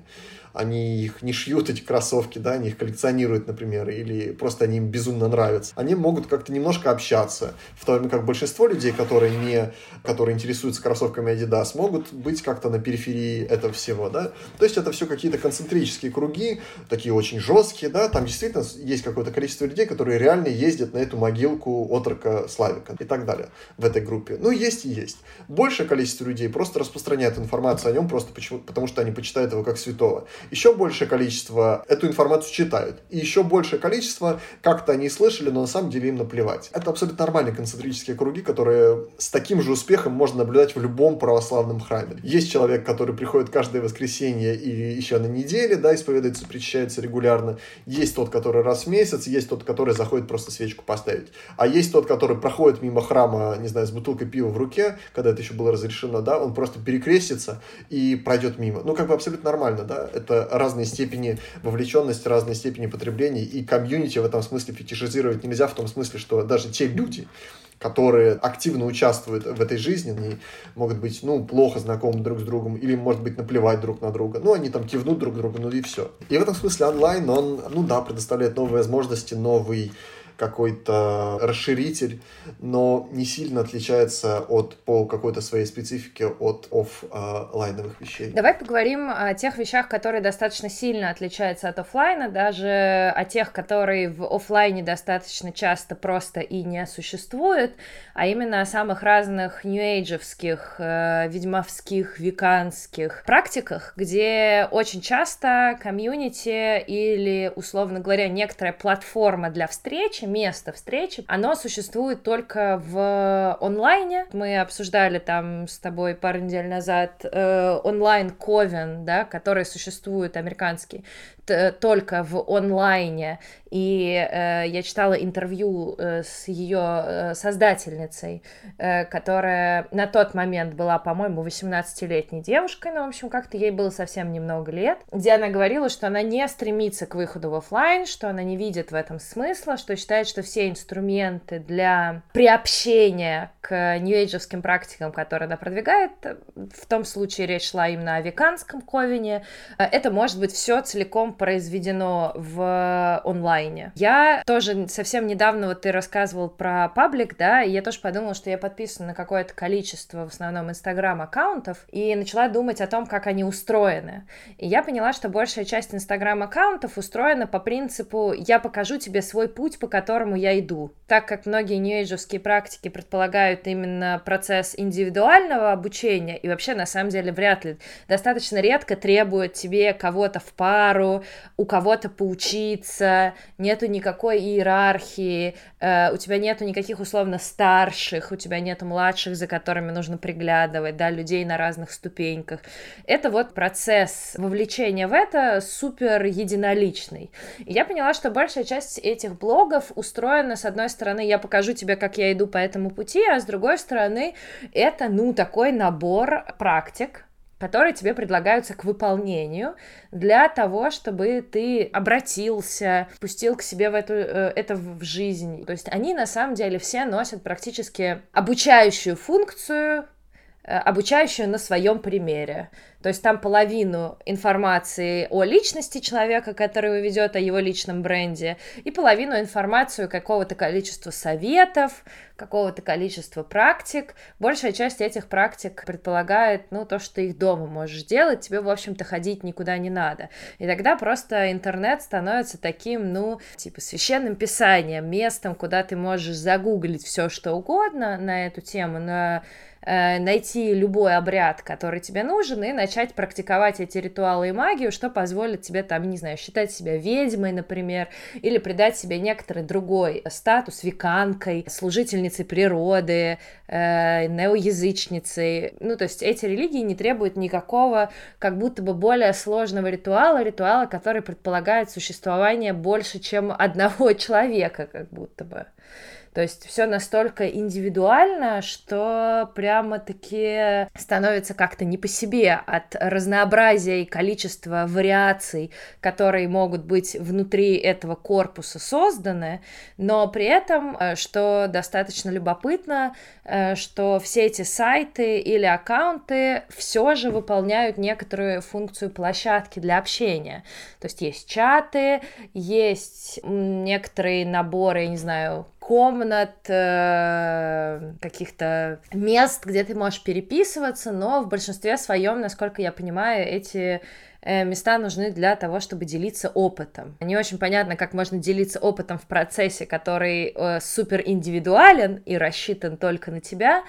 они их не шьют, эти кроссовки, да, они их коллекционируют, например, или просто они им безумно нравятся. Они могут как-то немножко общаться, в то время как большинство людей, которые не, которые интересуются кроссовками Adidas, могут быть как-то на периферии этого всего, да. То есть это все какие-то концентрические круги, такие очень жесткие, да, там действительно есть какое-то количество людей, которые реально ездят на эту могилку отрока Славика и так далее в этой группе. Ну, есть и есть. Большее количество людей просто распространяет информацию о нем просто почему, потому что они почитают его как святого еще большее количество эту информацию читают. И еще большее количество как-то они слышали, но на самом деле им наплевать. Это абсолютно нормальные концентрические круги, которые с таким же успехом можно наблюдать в любом православном храме. Есть человек, который приходит каждое воскресенье или еще на неделе, да, исповедуется, причащается регулярно. Есть тот, который раз в месяц, есть тот, который заходит просто свечку поставить. А есть тот, который проходит мимо храма, не знаю, с бутылкой пива в руке, когда это еще было разрешено, да, он просто перекрестится и пройдет мимо. Ну, как бы абсолютно нормально, да, это это разные степени вовлеченности, разные степени потребления, и комьюнити в этом смысле фетишизировать нельзя, в том смысле, что даже те люди, которые активно участвуют в этой жизни, они могут быть, ну, плохо знакомы друг с другом, или, может быть, наплевать друг на друга. Ну, они там кивнут друг другу, ну и все. И в этом смысле онлайн, он, ну да, предоставляет новые возможности, новый какой-то расширитель, но не сильно отличается от, по какой-то своей специфике от офлайновых вещей. Давай поговорим о тех вещах, которые достаточно сильно отличаются от офлайна, даже о тех, которые в офлайне достаточно часто просто и не существуют, а именно о самых разных нью-эйджевских, э, ведьмовских, веканских практиках, где очень часто комьюнити или, условно говоря, некоторая платформа для встречи место встречи, оно существует только в онлайне. Мы обсуждали там с тобой пару недель назад э, онлайн Ковен, да, который существует, американский. Только в онлайне, и э, я читала интервью э, с ее э, создательницей, э, которая на тот момент была, по-моему, 18-летней девушкой, но, в общем, как-то ей было совсем немного лет, где она говорила, что она не стремится к выходу в офлайн, что она не видит в этом смысла, что считает, что все инструменты для приобщения к нью-эйджевским практикам, которые она продвигает, в том случае речь шла именно о веканском ковине, э, это может быть все целиком произведено в онлайн онлайне. Я тоже совсем недавно, вот ты рассказывал про паблик, да, и я тоже подумала, что я подписана на какое-то количество, в основном, инстаграм-аккаунтов, и начала думать о том, как они устроены. И я поняла, что большая часть инстаграм-аккаунтов устроена по принципу «я покажу тебе свой путь, по которому я иду». Так как многие нью практики предполагают именно процесс индивидуального обучения, и вообще, на самом деле, вряд ли, достаточно редко требуют тебе кого-то в пару, у кого-то поучиться, нету никакой иерархии, э, у тебя нету никаких условно старших, у тебя нету младших, за которыми нужно приглядывать, да, людей на разных ступеньках. Это вот процесс вовлечения в это супер единоличный. И я поняла, что большая часть этих блогов устроена, с одной стороны, я покажу тебе, как я иду по этому пути, а с другой стороны, это, ну, такой набор практик, которые тебе предлагаются к выполнению для того, чтобы ты обратился, пустил к себе в эту, э, это в жизнь. То есть они на самом деле все носят практически обучающую функцию, обучающую на своем примере. То есть там половину информации о личности человека, который ведет, о его личном бренде, и половину информацию какого-то количества советов, какого-то количества практик. Большая часть этих практик предполагает, ну, то, что ты их дома можешь делать, тебе, в общем-то, ходить никуда не надо. И тогда просто интернет становится таким, ну, типа, священным писанием, местом, куда ты можешь загуглить все, что угодно на эту тему, Э, найти любой обряд, который тебе нужен, и начать практиковать эти ритуалы и магию, что позволит тебе там, не знаю, считать себя ведьмой, например, или придать себе некоторый другой статус веканкой, служительницей природы, э, неоязычницей. Ну, то есть эти религии не требуют никакого, как будто бы более сложного ритуала, ритуала, который предполагает существование больше, чем одного человека, как будто бы. То есть все настолько индивидуально, что прямо-таки становится как-то не по себе от разнообразия и количества вариаций, которые могут быть внутри этого корпуса созданы, но при этом, э, что достаточно любопытно, э, что все эти сайты или аккаунты все же выполняют некоторую функцию площадки для общения. То есть есть чаты, есть некоторые наборы, я не знаю, комнат, э, каких-то мест, где ты можешь переписываться, но в большинстве своем, насколько я понимаю, эти э, места нужны для того, чтобы делиться опытом. Не очень понятно, как можно делиться опытом в процессе, который э, супер индивидуален и рассчитан только на тебя,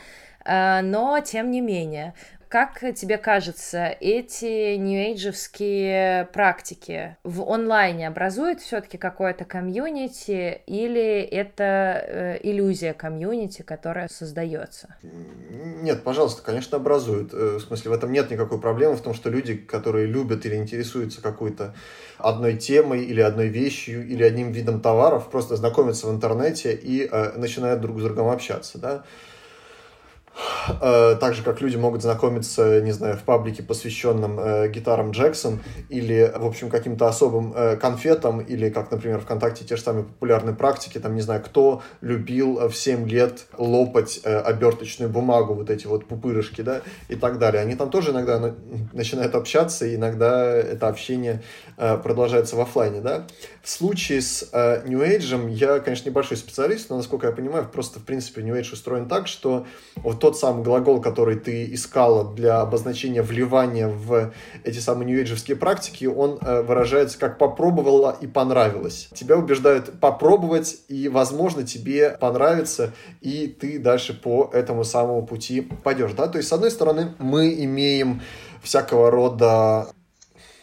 но тем не менее. Как тебе кажется, эти нью-эйджевские практики в онлайне образуют все-таки какое-то комьюнити или это э, иллюзия комьюнити, которая создается? Нет, пожалуйста, конечно, образуют. Э, в смысле, в этом нет никакой проблемы в том, что люди, которые любят или интересуются какой-то одной темой или одной вещью или одним видом товаров, просто знакомятся в интернете и э, начинают друг с другом общаться, да. Э, так же, как люди могут знакомиться, не знаю, в паблике, посвященном э, гитарам Джексон, или, в общем, каким-то особым э, конфетам, или, как, например, ВКонтакте те же самые популярные практики, там, не знаю, кто любил в 7 лет лопать э, оберточную бумагу, вот эти вот пупырышки, да, и так далее. Они там тоже иногда на, начинают общаться, и иногда это общение э, продолжается в офлайне, да. В случае с э, New Age я, конечно, небольшой специалист, но, насколько я понимаю, просто, в принципе, New Age устроен так, что вот тот самый глагол, который ты искала для обозначения вливания в эти самые нью практики, он э, выражается как «попробовала и понравилось». Тебя убеждают попробовать, и, возможно, тебе понравится, и ты дальше по этому самому пути пойдешь. Да? То есть, с одной стороны, мы имеем всякого рода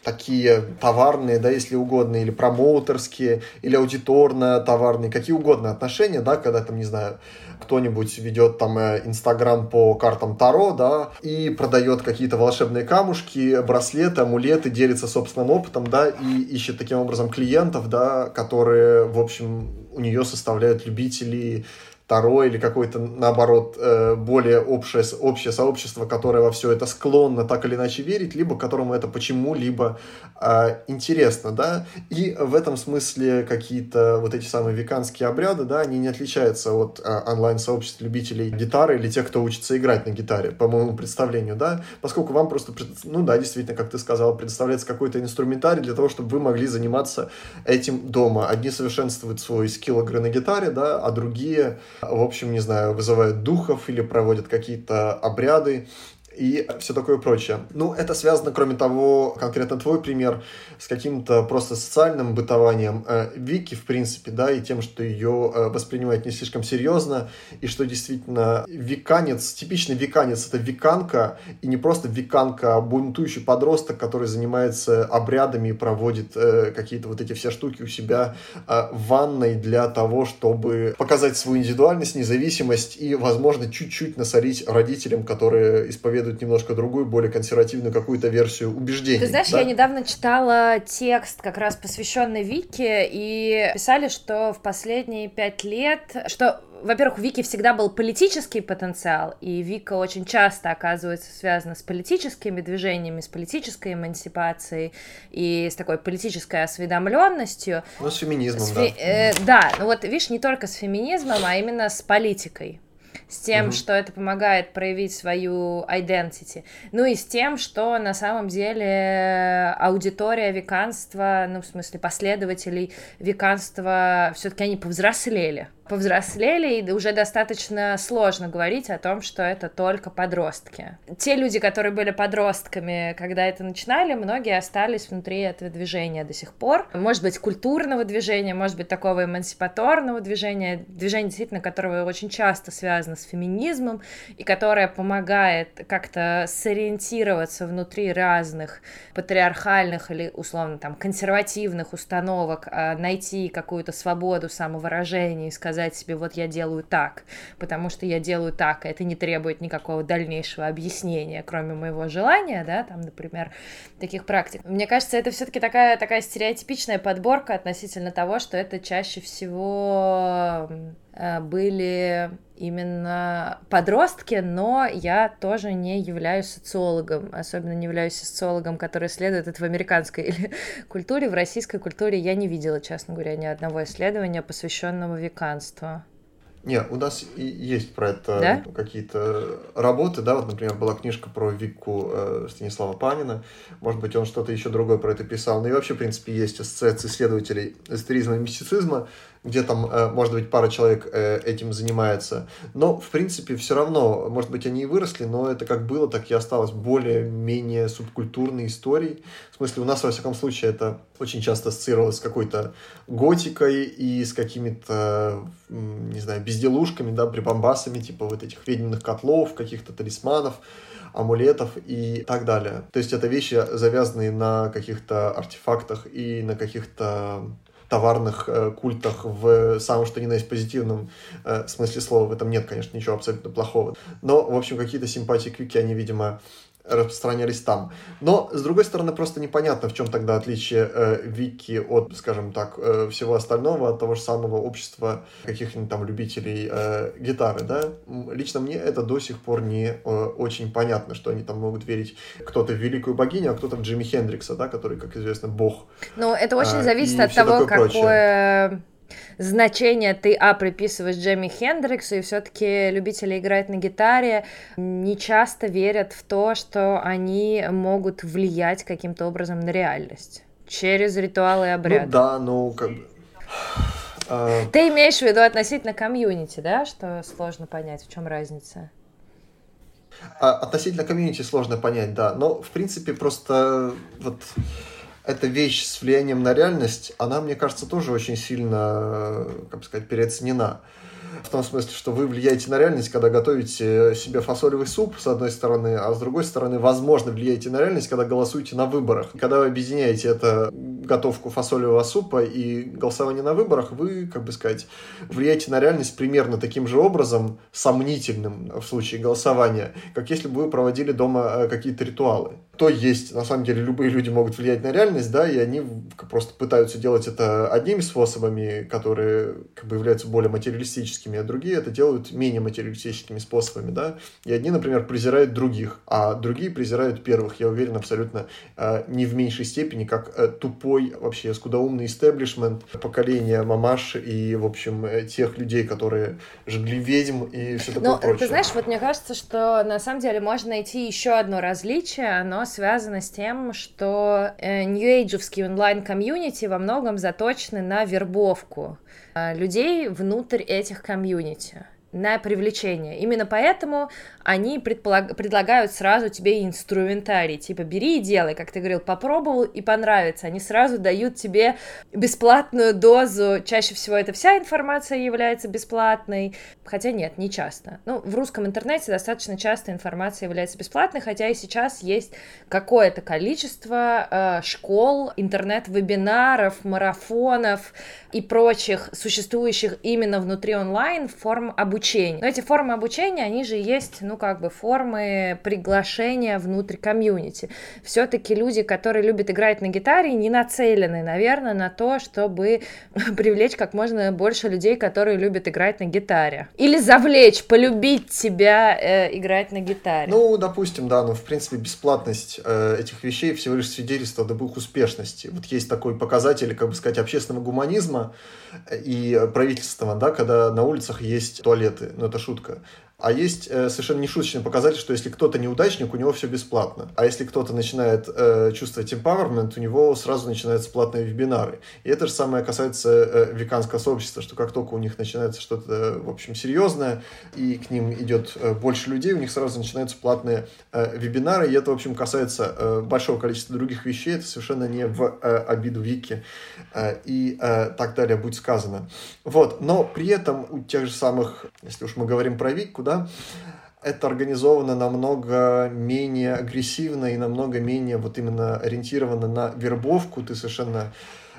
такие товарные, да, если угодно, или промоутерские, или аудиторно-товарные, какие угодно отношения, да, когда там, не знаю, кто-нибудь ведет там э, Инстаграм по картам Таро, да, и продает какие-то волшебные камушки, браслеты, амулеты, делится собственным опытом, да, и ищет таким образом клиентов, да, которые, в общем, у нее составляют любители Таро или какое-то, наоборот, э, более общее, общее сообщество, которое во все это склонно так или иначе верить, либо которому это почему-либо э, интересно, да, и в этом смысле какие-то вот эти самые веканские обряды, да, они не отличаются от э, онлайн-сообществ любителей гитары или тех, кто учится играть на гитаре, по моему представлению, да, поскольку вам просто, ну да, действительно, как ты сказал, предоставляется какой-то инструментарий для того, чтобы вы могли заниматься этим дома. Одни совершенствуют свой скилл игры на гитаре, да, а другие в общем, не знаю, вызывают духов или проводят какие-то обряды и все такое прочее. Ну, это связано, кроме того, конкретно твой пример, с каким-то просто социальным бытованием э, Вики, в принципе, да, и тем, что ее э, воспринимают не слишком серьезно, и что действительно виканец, типичный виканец, это виканка, и не просто виканка, а бунтующий подросток, который занимается обрядами и проводит э, какие-то вот эти все штуки у себя в ванной для того, чтобы показать свою индивидуальность, независимость и, возможно, чуть-чуть насорить родителям, которые исповедуют исповедуют немножко другую, более консервативную какую-то версию убеждений. Ты знаешь, да? я недавно читала текст, как раз посвященный Вике, и писали, что в последние пять лет, что во-первых, у Вики всегда был политический потенциал, и Вика очень часто оказывается связана с политическими движениями, с политической эмансипацией и с такой политической осведомленностью. Ну, с феминизмом, с фе- да. Э, да, ну вот, видишь, не только с феминизмом, а именно с политикой с тем, угу. что это помогает проявить свою identity, ну и с тем, что на самом деле аудитория веканства, ну в смысле последователей веканства, все-таки они повзрослели повзрослели, и уже достаточно сложно говорить о том, что это только подростки. Те люди, которые были подростками, когда это начинали, многие остались внутри этого движения до сих пор. Может быть, культурного движения, может быть, такого эмансипаторного движения, движения, действительно, которое очень часто связано с феминизмом, и которое помогает как-то сориентироваться внутри разных патриархальных или, условно, там, консервативных установок, а найти какую-то свободу самовыражения и сказать, сказать себе, вот я делаю так, потому что я делаю так, и это не требует никакого дальнейшего объяснения, кроме моего желания, да, там, например, таких практик. Мне кажется, это все-таки такая, такая стереотипичная подборка относительно того, что это чаще всего были именно подростки, но я тоже не являюсь социологом, особенно не являюсь социологом, который исследует это в американской культуре, в российской культуре я не видела, честно говоря, ни одного исследования, посвященного веканству. Не, у нас и есть про это да? какие-то работы, да, вот, например, была книжка про Вику э, Станислава Панина, может быть, он что-то еще другое про это писал, ну и вообще, в принципе, есть ассоциация исследователей эзотеризма и мистицизма, где там, э, может быть, пара человек э, этим занимается. Но, в принципе, все равно, может быть, они и выросли, но это как было, так и осталось более-менее субкультурной историей. В смысле, у нас, во всяком случае, это очень часто ассоциировалось с какой-то готикой и с какими-то, не знаю, безделушками, да, прибамбасами, типа вот этих ведьминых котлов, каких-то талисманов амулетов и так далее. То есть это вещи, завязанные на каких-то артефактах и на каких-то товарных э, культах в самом что ни на есть позитивном э, смысле слова. В этом нет, конечно, ничего абсолютно плохого. Но, в общем, какие-то симпатии к Вики, они, видимо, распространялись там. Но, с другой стороны, просто непонятно, в чем тогда отличие э, Вики от, скажем так, э, всего остального, от того же самого общества каких-нибудь там любителей э, гитары, да. Лично мне это до сих пор не э, очень понятно, что они там могут верить кто-то в великую богиню, а кто-то в Джимми Хендрикса, да, который, как известно, бог. Ну, это очень а, зависит от того, какое прочее значение ты, а, приписываешь Джемми Хендриксу, и все-таки любители играть на гитаре не часто верят в то, что они могут влиять каким-то образом на реальность через ритуалы и обряды. Ну да, ну как бы... А, ты имеешь в виду относительно комьюнити, да, что сложно понять, в чем разница? А, относительно комьюнити сложно понять, да. Но, в принципе, просто вот эта вещь с влиянием на реальность, она, мне кажется, тоже очень сильно, как бы сказать, переоценена. В том смысле, что вы влияете на реальность, когда готовите себе фасолевый суп, с одной стороны, а с другой стороны, возможно, влияете на реальность, когда голосуете на выборах. Когда вы объединяете это готовку фасолевого супа и голосование на выборах, вы, как бы сказать, влияете на реальность примерно таким же образом, сомнительным в случае голосования, как если бы вы проводили дома э, какие-то ритуалы то есть, на самом деле, любые люди могут влиять на реальность, да, и они просто пытаются делать это одними способами, которые как бы являются более материалистическими, а другие это делают менее материалистическими способами, да, и одни, например, презирают других, а другие презирают первых, я уверен, абсолютно э, не в меньшей степени, как э, тупой, вообще скудоумный истеблишмент поколения мамаш и, в общем, э, тех людей, которые жгли ведьм и все такое ну, прочее. ты знаешь, вот мне кажется, что на самом деле можно найти еще одно различие, оно связано с тем, что э, Age онлайн-комьюнити во многом заточены на вербовку э, людей внутрь этих комьюнити на привлечение. Именно поэтому они предполаг... предлагают сразу тебе инструментарий, типа бери и делай, как ты говорил, попробовал и понравится. Они сразу дают тебе бесплатную дозу, чаще всего это вся информация является бесплатной, хотя нет, не часто. Ну, в русском интернете достаточно часто информация является бесплатной, хотя и сейчас есть какое-то количество э, школ, интернет-вебинаров, марафонов и прочих существующих именно внутри онлайн форм обучения. Но эти формы обучения, они же есть, ну, как бы формы приглашения внутрь комьюнити. Все-таки люди, которые любят играть на гитаре, не нацелены, наверное, на то, чтобы привлечь как можно больше людей, которые любят играть на гитаре. Или завлечь, полюбить тебя э, играть на гитаре. Ну, допустим, да, но в принципе бесплатность э, этих вещей всего лишь свидетельство об их успешности. Вот есть такой показатель, как бы сказать, общественного гуманизма и правительства, да, когда на улицах есть туалеты. Ну, это шутка. А есть э, совершенно нешуточный показатель, что если кто-то неудачник, у него все бесплатно. А если кто-то начинает э, чувствовать empowerment, у него сразу начинаются платные вебинары. И это же самое касается э, веканского сообщества, что как только у них начинается что-то, в общем, серьезное, и к ним идет э, больше людей, у них сразу начинаются платные э, вебинары. И это, в общем, касается э, большого количества других вещей. Это совершенно не в э, обиду Вики э, и э, так далее будет сказано. Вот. Но при этом у тех же самых, если уж мы говорим про Вику, да, это организовано намного менее агрессивно и намного менее вот именно ориентировано на вербовку. Ты совершенно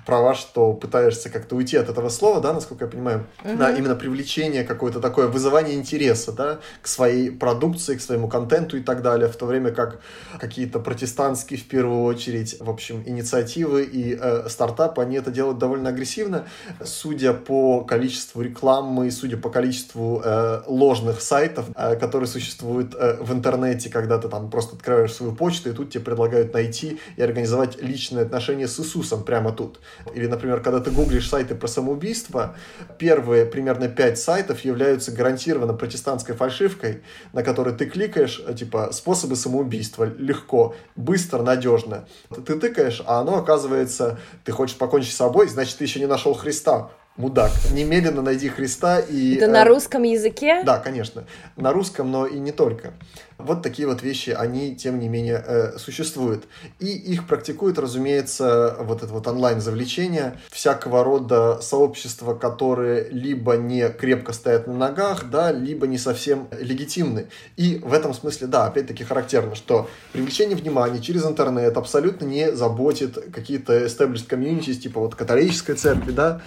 права, что пытаешься как-то уйти от этого слова, да, насколько я понимаю, угу. на именно привлечение какое-то такое, вызывание интереса, да, к своей продукции, к своему контенту и так далее, в то время как какие-то протестантские, в первую очередь, в общем, инициативы и э, стартапы, они это делают довольно агрессивно, судя по количеству рекламы, судя по количеству э, ложных сайтов, э, которые существуют э, в интернете, когда ты там просто открываешь свою почту, и тут тебе предлагают найти и организовать личные отношения с Иисусом прямо тут. Или, например, когда ты гуглишь сайты про самоубийство, первые примерно пять сайтов являются гарантированно протестантской фальшивкой, на которой ты кликаешь, э, типа, способы самоубийства, легко, быстро, надежно. Ты тыкаешь, а оно оказывается, ты хочешь покончить с собой, значит, ты еще не нашел Христа мудак. Немедленно найди Христа и... Это на русском языке? Да, конечно. На русском, но и не только. Вот такие вот вещи, они, тем не менее, э, существуют. И их практикуют, разумеется, вот это вот онлайн-завлечение, всякого рода сообщества, которые либо не крепко стоят на ногах, да, либо не совсем легитимны. И в этом смысле, да, опять-таки характерно, что привлечение внимания через интернет абсолютно не заботит какие-то established communities, типа вот католической церкви, да,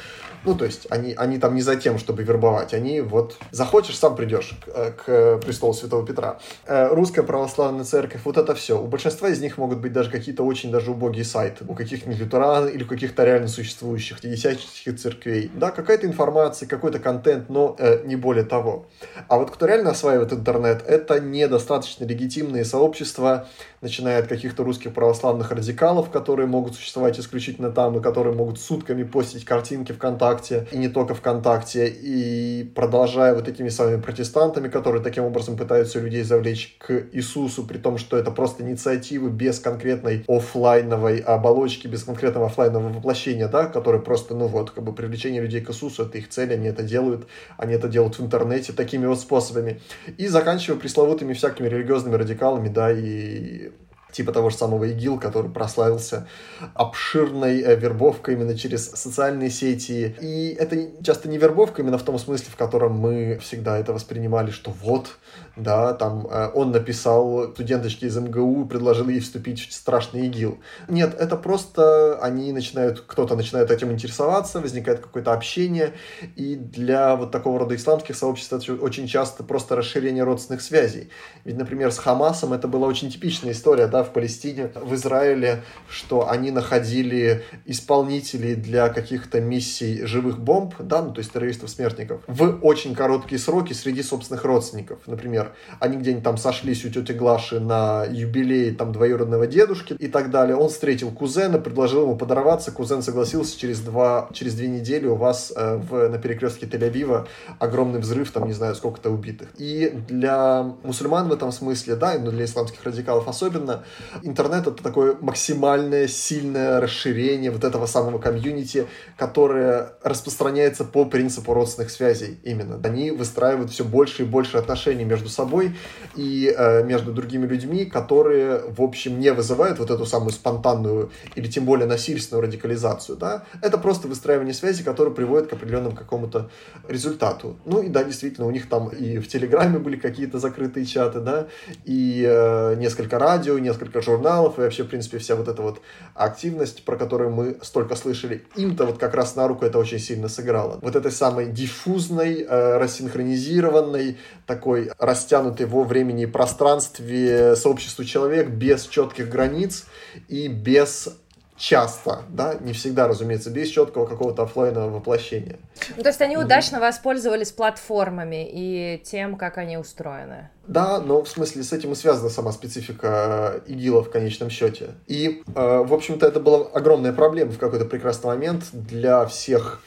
ну, то есть они, они там не за тем, чтобы вербовать, они вот захочешь, сам придешь к, к престолу Святого Петра. Э, русская православная церковь, вот это все. У большинства из них могут быть даже какие-то очень даже убогие сайты, у каких-нибудь лютеран или у каких-то реально существующих десятических церквей. Да, какая-то информация, какой-то контент, но э, не более того. А вот кто реально осваивает интернет, это недостаточно легитимные сообщества, начиная от каких-то русских православных радикалов, которые могут существовать исключительно там и которые могут сутками постить картинки ВКонтакте, и не только ВКонтакте, и продолжая вот этими самыми протестантами, которые таким образом пытаются людей завлечь к Иисусу, при том, что это просто инициативы без конкретной офлайновой оболочки, без конкретного офлайнового воплощения, да, которые просто, ну вот, как бы привлечение людей к Иисусу, это их цель, они это делают, они это делают в интернете такими вот способами. И заканчивая пресловутыми всякими религиозными радикалами, да, и типа того же самого ИГИЛ, который прославился обширной э, вербовкой именно через социальные сети. И это часто не вербовка именно в том смысле, в котором мы всегда это воспринимали, что вот, да, там э, он написал студенточке из МГУ, предложил ей вступить в страшный ИГИЛ. Нет, это просто они начинают, кто-то начинает этим интересоваться, возникает какое-то общение, и для вот такого рода исламских сообществ это очень часто просто расширение родственных связей. Ведь, например, с Хамасом это была очень типичная история, да, в Палестине, в Израиле, что они находили исполнителей для каких-то миссий живых бомб, да, ну, то есть террористов-смертников, в очень короткие сроки среди собственных родственников. Например, они где-нибудь там сошлись у тети Глаши на юбилей там двоюродного дедушки и так далее. Он встретил кузена, предложил ему подорваться, кузен согласился, через, два, через две недели у вас э, в, на перекрестке Тель-Авива огромный взрыв, там не знаю сколько-то убитых. И для мусульман в этом смысле, да, но для исламских радикалов особенно, интернет это такое максимальное сильное расширение вот этого самого комьюнити, которое распространяется по принципу родственных связей именно. Они выстраивают все больше и больше отношений между собой и э, между другими людьми, которые, в общем, не вызывают вот эту самую спонтанную или тем более насильственную радикализацию. Да? Это просто выстраивание связи, которое приводит к определенному какому-то результату. Ну и да, действительно, у них там и в Телеграме были какие-то закрытые чаты, да, и э, несколько радио, несколько журналов, и вообще, в принципе, вся вот эта вот активность, про которую мы столько слышали, им-то вот как раз на руку это очень сильно сыграло. Вот этой самой диффузной, э, рассинхронизированной, такой растянутой во времени и пространстве сообществу человек без четких границ и без часто, да, не всегда, разумеется, без четкого какого-то офлайнового воплощения. Ну, то есть они удачно воспользовались платформами и тем, как они устроены. Да, но в смысле с этим и связана сама специфика э, ИГИЛа в конечном счете. И, э, в общем-то, это была огромная проблема в какой-то прекрасный момент для всех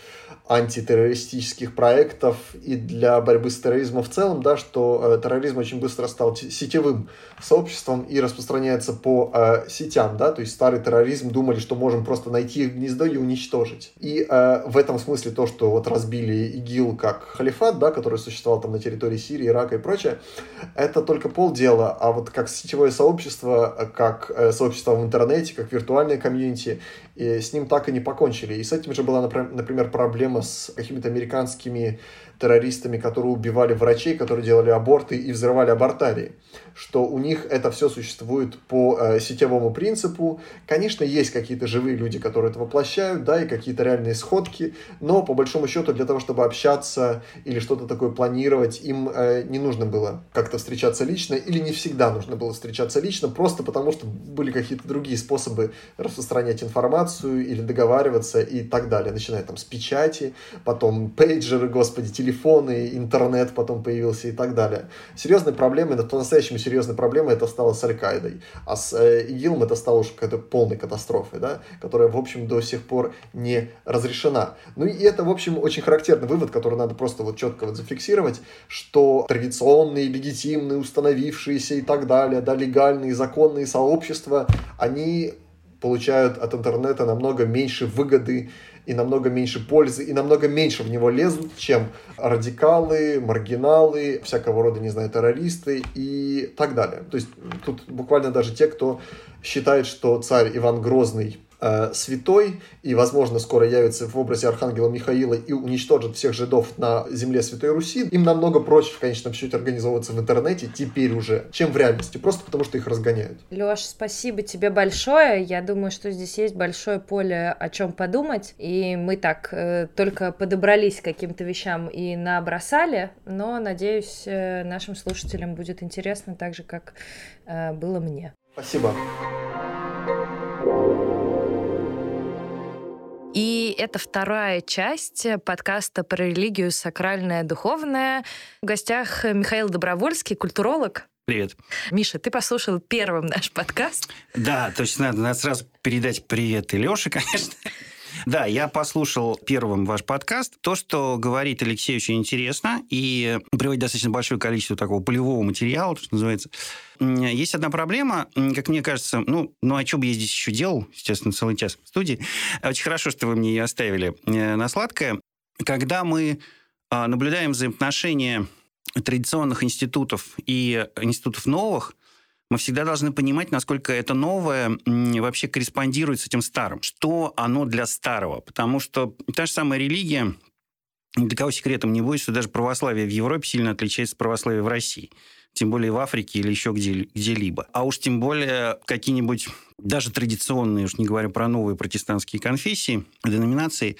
антитеррористических проектов и для борьбы с терроризмом в целом, да, что э, терроризм очень быстро стал сетевым сообществом и распространяется по э, сетям, да, то есть старый терроризм думали, что можем просто найти их гнездо и уничтожить. И э, в этом смысле то, что вот разбили ИГИЛ как халифат, да, который существовал там на территории Сирии, Ирака и прочее, это только полдела, а вот как сетевое сообщество, как э, сообщество в интернете, как виртуальное комьюнити, и с ним так и не покончили. И с этим же была, например, проблема с какими-то американскими террористами, которые убивали врачей, которые делали аборты и взрывали абортарии что у них это все существует по э, сетевому принципу. Конечно, есть какие-то живые люди, которые это воплощают, да, и какие-то реальные сходки, но по большому счету для того, чтобы общаться или что-то такое планировать, им э, не нужно было как-то встречаться лично, или не всегда нужно было встречаться лично, просто потому что были какие-то другие способы распространять информацию или договариваться и так далее, начиная там с печати, потом пейджеры, господи, телефоны, интернет потом появился и так далее. Серьезные проблемы, но по-настоящему серьезной проблемой это стало с Аль-Каидой. А с э, ИГИЛом это стало уже какой-то полной катастрофой, да, которая, в общем, до сих пор не разрешена. Ну и это, в общем, очень характерный вывод, который надо просто вот четко вот зафиксировать, что традиционные, легитимные, установившиеся и так далее, да, легальные, законные сообщества, они получают от интернета намного меньше выгоды и намного меньше пользы, и намного меньше в него лезут, чем радикалы, маргиналы, всякого рода, не знаю, террористы и так далее. То есть тут буквально даже те, кто считает, что царь Иван Грозный Э, святой, и, возможно, скоро явится в образе Архангела Михаила и уничтожит всех жидов на земле Святой Руси, им намного проще в конечном счете организовываться в интернете теперь уже, чем в реальности, просто потому что их разгоняют. Леш, спасибо тебе большое. Я думаю, что здесь есть большое поле о чем подумать, и мы так э, только подобрались к каким-то вещам и набросали, но, надеюсь, э, нашим слушателям будет интересно так же, как э, было мне. Спасибо. И это вторая часть подкаста про религию «Сакральное духовное». В гостях Михаил Добровольский, культуролог. Привет. Миша, ты послушал первым наш подкаст? Да, точно надо, надо сразу передать привет и Леше, конечно. Да, я послушал первым ваш подкаст. То, что говорит Алексей, очень интересно и приводит достаточно большое количество такого полевого материала, что называется. Есть одна проблема, как мне кажется, ну, ну а что бы я здесь еще делал, естественно, целый час в студии. Очень хорошо, что вы мне ее оставили э, на сладкое. Когда мы а, наблюдаем взаимоотношения традиционных институтов и институтов новых, мы всегда должны понимать, насколько это новое вообще корреспондирует с этим старым. Что оно для старого? Потому что та же самая религия, для кого секретом не будет, что даже православие в Европе сильно отличается от православия в России. Тем более в Африке или еще где- где-либо. А уж тем более какие-нибудь даже традиционные, уж не говоря про новые протестантские конфессии, деноминации.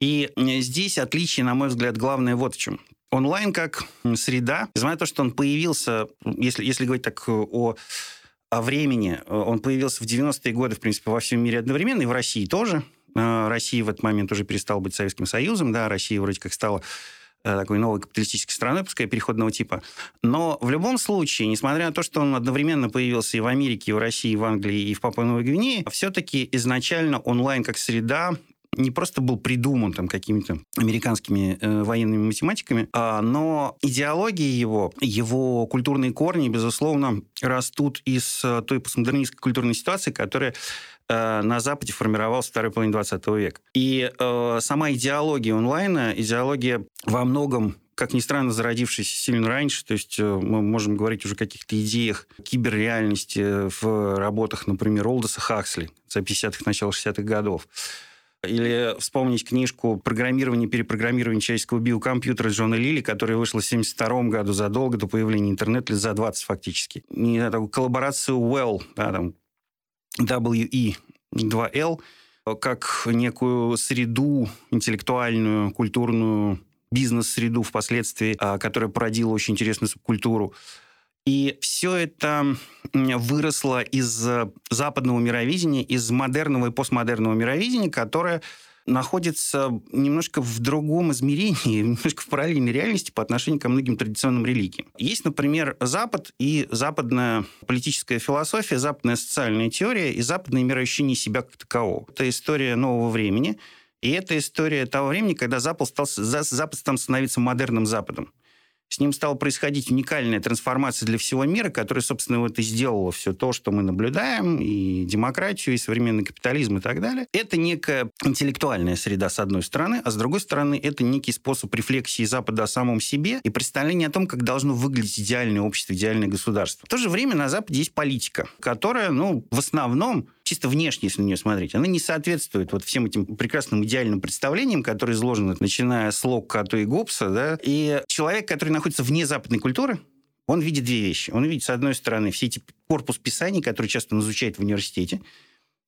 И здесь отличие, на мой взгляд, главное вот в чем. Онлайн как среда, несмотря на то, что он появился, если, если говорить так о о времени. Он появился в 90-е годы, в принципе, во всем мире одновременно, и в России тоже. Э, Россия в этот момент уже перестала быть Советским Союзом, да, Россия вроде как стала э, такой новой капиталистической страной, пускай переходного типа. Но в любом случае, несмотря на то, что он одновременно появился и в Америке, и в России, и в Англии, и в Папуа Новой Гвинее, все-таки изначально онлайн как среда не просто был придуман там какими-то американскими э, военными математиками, а, но идеология его, его культурные корни, безусловно, растут из э, той постмодернистской культурной ситуации, которая э, на Западе формировалась в второй половине 20 века. И э, сама идеология онлайна, идеология во многом как ни странно, зародившийся сильно раньше. То есть э, мы можем говорить уже о каких-то идеях киберреальности в работах, например, Олдоса Хаксли за 50-х, начала 60-х годов. Или вспомнить книжку «Программирование и перепрограммирование человеческого биокомпьютера» Джона Лили, которая вышла в 1972 году, задолго до появления интернета, лет за 20 фактически. Не знаю, такую коллаборацию Well, да, там, WE 2L, как некую среду интеллектуальную, культурную, бизнес-среду впоследствии, а, которая породила очень интересную субкультуру. И все это выросло из э, западного мировидения, из модерного и постмодерного мировидения, которое находится немножко в другом измерении, немножко в параллельной реальности по отношению ко многим традиционным религиям. Есть, например, Запад и западная политическая философия, западная социальная теория и западное мироощущение себя как такового. Это история нового времени, и это история того времени, когда Запад стал, Запад стал становиться модерным Западом с ним стала происходить уникальная трансформация для всего мира, которая, собственно, вот и сделала все то, что мы наблюдаем, и демократию, и современный капитализм, и так далее. Это некая интеллектуальная среда, с одной стороны, а с другой стороны, это некий способ рефлексии Запада о самом себе и представление о том, как должно выглядеть идеальное общество, идеальное государство. В то же время на Западе есть политика, которая, ну, в основном чисто внешне, если на нее смотреть, она не соответствует вот всем этим прекрасным идеальным представлениям, которые изложены, начиная с Локка, а то и Гоббса, да, и человек, который находится вне западной культуры, он видит две вещи. Он видит, с одной стороны, все эти корпус писаний, которые часто он изучает в университете,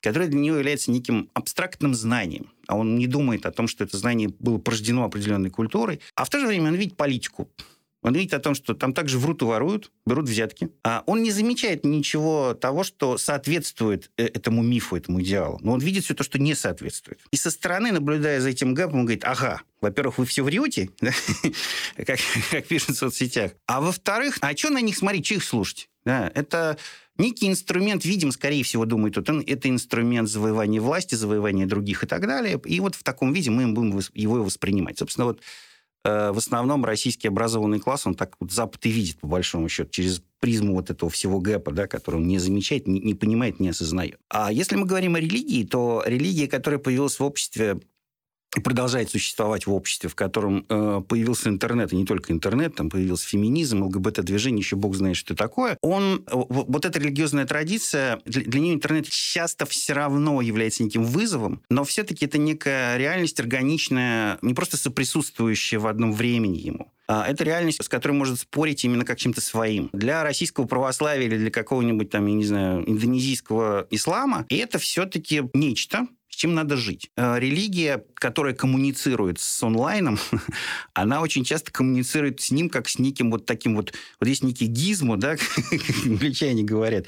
которое для него является неким абстрактным знанием. А он не думает о том, что это знание было порождено определенной культурой. А в то же время он видит политику, он видит о том, что там также врут и воруют, берут взятки. А он не замечает ничего того, что соответствует э, этому мифу, этому идеалу. Но он видит все то, что не соответствует. И со стороны, наблюдая за этим гэпом, он говорит, ага, во-первых, вы все врете, как, как пишут в соцсетях. А во-вторых, а что на них смотреть, что их слушать? Да, это некий инструмент, видим, скорее всего, думает, вот он, это инструмент завоевания власти, завоевания других и так далее. И вот в таком виде мы будем его воспринимать. Собственно, вот в основном российский образованный класс, он так вот Запад и видит, по большому счету, через призму вот этого всего гэпа, да, который он не замечает, не, не понимает, не осознает. А если мы говорим о религии, то религия, которая появилась в обществе продолжает существовать в обществе, в котором э, появился интернет, и не только интернет, там появился феминизм, ЛГБТ-движение, еще бог знает, что такое, он, вот эта религиозная традиция, для, для нее интернет часто все равно является неким вызовом, но все-таки это некая реальность органичная, не просто соприсутствующая в одном времени ему, а это реальность, с которой может спорить именно как чем-то своим. Для российского православия или для какого-нибудь там, я не знаю, индонезийского ислама, это все-таки нечто, чем надо жить. Э, религия, которая коммуницирует с онлайном, она очень часто коммуницирует с ним как с неким вот таким вот... Вот есть некий гизмо, да, как англичане говорят,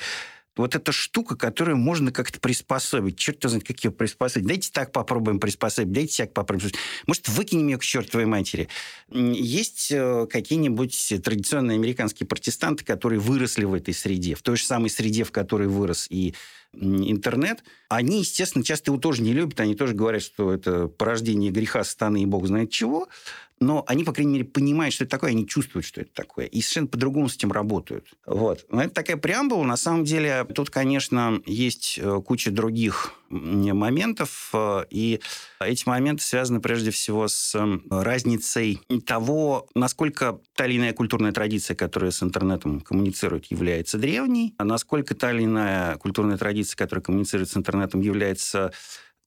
вот эта штука, которую можно как-то приспособить. Черт знает, как ее приспособить. Дайте так попробуем приспособить, дайте так попробуем. Может, выкинем ее к чертовой матери. Есть э, какие-нибудь традиционные американские протестанты, которые выросли в этой среде, в той же самой среде, в которой вырос и интернет, они, естественно, часто его тоже не любят, они тоже говорят, что это порождение греха, станы и бог знает чего, но они, по крайней мере, понимают, что это такое, они чувствуют, что это такое, и совершенно по-другому с этим работают. Вот. Но это такая преамбула. На самом деле, тут, конечно, есть э, куча других моментов, э, и эти моменты связаны прежде всего с разницей того, насколько та или иная культурная традиция, которая с интернетом коммуницирует, является древней, а насколько та или иная культурная традиция, которая коммуницирует с интернетом, является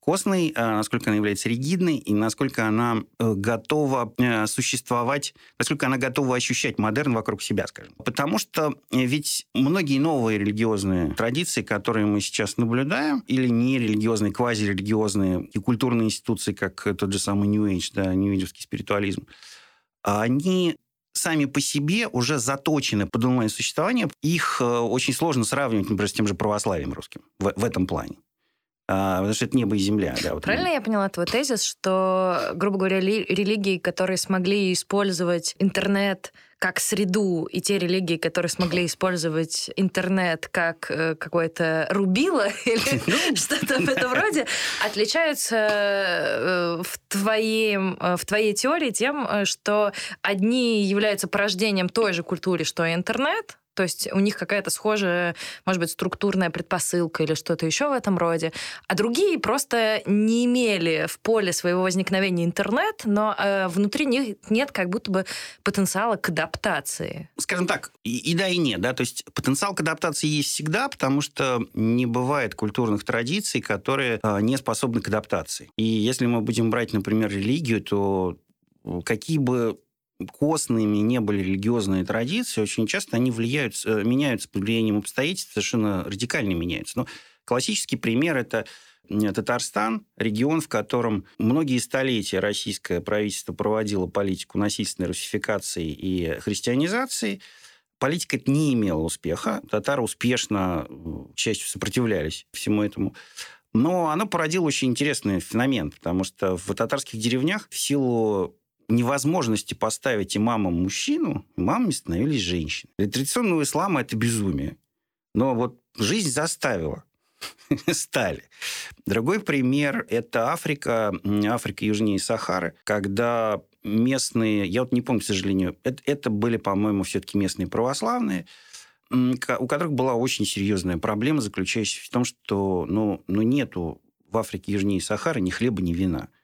костной, а насколько она является ригидной и насколько она э, готова э, существовать, насколько она готова ощущать модерн вокруг себя, скажем. Потому что э, ведь многие новые религиозные традиции, которые мы сейчас наблюдаем, или нерелигиозные, квазирелигиозные и культурные институции, как тот же самый New Age, да, New Age спиритуализм, они сами по себе уже заточены под онлайн-существование. Их очень сложно сравнивать, например, с тем же православием русским в, в этом плане. А, потому что это небо и земля. Да, вот Правильно я поняла твой тезис, что, грубо говоря, религии, которые смогли использовать интернет как среду, и те религии, которые смогли использовать интернет как э, какое-то рубило или ну. что-то в этом роде, отличаются э, в, твоем, э, в твоей теории тем, что одни являются порождением той же культуры, что и интернет, то есть у них какая-то схожая, может быть, структурная предпосылка или что-то еще в этом роде. А другие просто не имели в поле своего возникновения интернет, но э, внутри них нет как будто бы потенциала к адаптации. Скажем так, и, и да, и нет. Да? То есть потенциал к адаптации есть всегда, потому что не бывает культурных традиций, которые э, не способны к адаптации. И если мы будем брать, например, религию, то какие бы костными не были религиозные традиции, очень часто они влияют, э, меняются под влиянием обстоятельств, совершенно радикально меняются. Но классический пример – это Татарстан, регион, в котором многие столетия российское правительство проводило политику насильственной русификации и христианизации. Политика не имела успеха. Татары успешно, э, к счастью, сопротивлялись всему этому. Но оно породило очень интересный феномен, потому что в татарских деревнях в силу невозможности поставить имамом мужчину, имамами становились женщины. Для традиционного ислама это безумие. Но вот жизнь заставила. Стали. Другой пример – это Африка, Африка южнее Сахары, когда местные, я вот не помню, к сожалению, это, это были, по-моему, все-таки местные православные, у которых была очень серьезная проблема, заключающаяся в том, что ну, ну нету в Африке южнее Сахары ни хлеба, ни вина –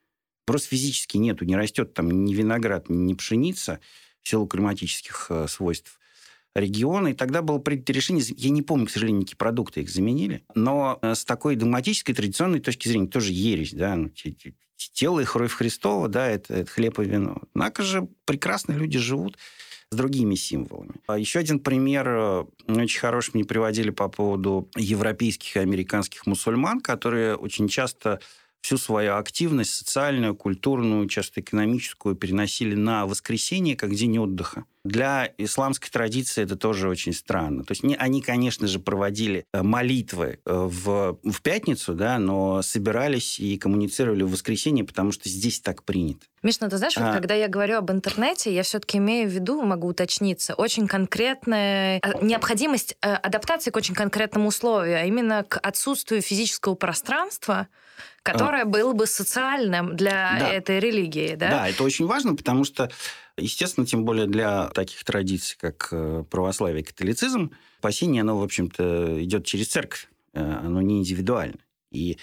Просто физически нету, не растет там ни виноград, ни пшеница в силу климатических э, свойств региона. И тогда было принято решение, я не помню, к сожалению, какие продукты их заменили, но э, с такой догматической, традиционной точки зрения тоже ересь, да, ну, тело и кровь Христова, да, это, это хлеб и вино. Однако же прекрасно люди живут с другими символами. А еще один пример э, очень хороший мне приводили по поводу европейских и американских мусульман, которые очень часто всю свою активность социальную, культурную, часто экономическую переносили на воскресенье как день отдыха. Для исламской традиции это тоже очень странно. То есть они, конечно же, проводили э, молитвы э, в, в пятницу, да, но собирались и коммуницировали в воскресенье, потому что здесь так принято. Миш, ну ты знаешь, а... вот, когда я говорю об интернете, я все-таки имею в виду, могу уточниться, очень конкретная э, необходимость адаптации к очень конкретному условию, а именно к отсутствию физического пространства, которое а... было бы социальным для да. этой религии, да? Да, это очень важно, потому что, естественно, тем более для таких традиций, как э, православие и католицизм, спасение, оно, в общем-то, идет через церковь, э, оно не индивидуально. И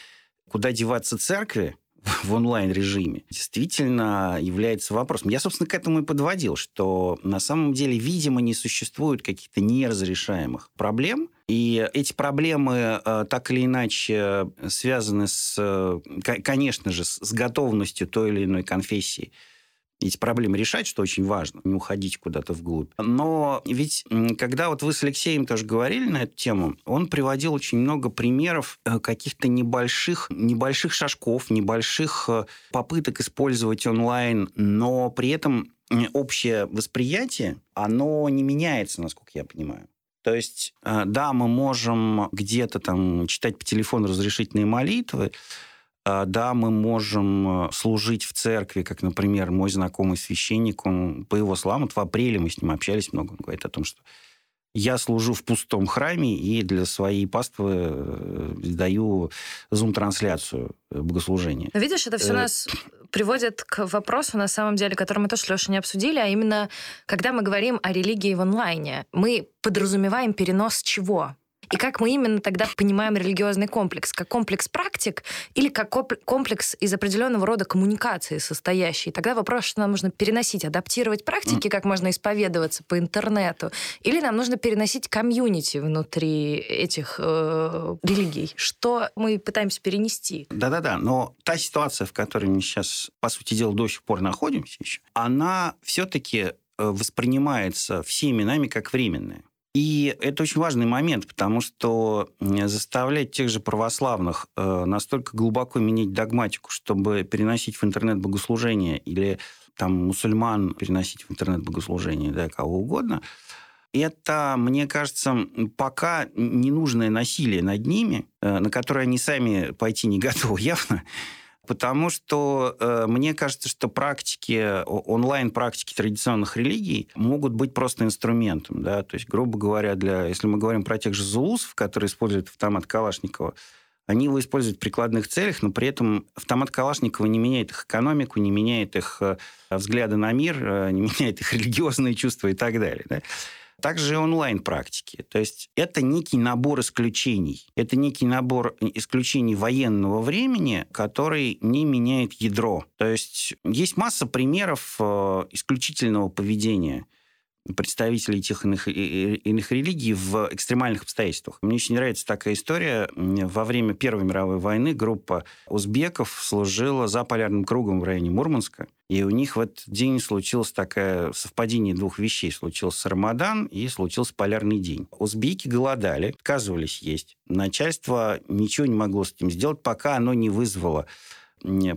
куда деваться церкви, в онлайн-режиме, действительно является вопросом. Я, собственно, к этому и подводил, что на самом деле, видимо, не существует каких-то неразрешаемых проблем, и эти проблемы э, так или иначе связаны с, э, конечно же, с готовностью той или иной конфессии эти проблемы решать, что очень важно, не уходить куда-то вглубь. Но ведь, когда вот вы с Алексеем тоже говорили на эту тему, он приводил очень много примеров э, каких-то небольших, небольших шажков, небольших э, попыток использовать онлайн, но при этом общее восприятие, оно не меняется, насколько я понимаю. То есть, э, да, мы можем где-то там читать по телефону разрешительные молитвы, да, мы можем э, служить в церкви, как, например, мой знакомый священник, он по его словам, вот в апреле мы с ним общались много, он говорит о том, что я служу в пустом храме и для своей паствы э, даю зум-трансляцию богослужения. Видишь, это все э... нас приводит к вопросу, на самом деле, который мы тоже, Леша, не обсудили, а именно, когда мы говорим о религии в онлайне, мы подразумеваем перенос чего? И как мы именно тогда понимаем религиозный комплекс? Как комплекс практик или как комплекс из определенного рода коммуникации состоящий? Тогда вопрос, что нам нужно переносить, адаптировать практики, как можно исповедоваться по интернету, или нам нужно переносить комьюнити внутри этих э, религий? Что мы пытаемся перенести? Да-да-да, но та ситуация, в которой мы сейчас, по сути дела, до сих пор находимся еще, она все-таки э, воспринимается всеми нами как временная. И это очень важный момент, потому что заставлять тех же православных э, настолько глубоко менять догматику, чтобы переносить в интернет богослужение или там мусульман переносить в интернет богослужение, да, кого угодно, это, мне кажется, пока ненужное насилие над ними, э, на которое они сами пойти не готовы явно, Потому что э, мне кажется, что практики, онлайн-практики традиционных религий могут быть просто инструментом. Да? То есть, грубо говоря, для, если мы говорим про тех же зулусов, которые используют автомат Калашникова, они его используют в прикладных целях, но при этом автомат Калашникова не меняет их экономику, не меняет их э, взгляды на мир, э, не меняет их религиозные чувства и так далее. Да? Также онлайн-практики. То есть это некий набор исключений. Это некий набор исключений военного времени, который не меняет ядро. То есть есть масса примеров э, исключительного поведения представителей тех иных, иных религий в экстремальных обстоятельствах. Мне очень нравится такая история. Во время Первой мировой войны группа узбеков служила за полярным кругом в районе Мурманска. И у них в этот день случилось такое совпадение двух вещей. Случился Рамадан и случился полярный день. Узбеки голодали, отказывались есть. Начальство ничего не могло с этим сделать, пока оно не вызвало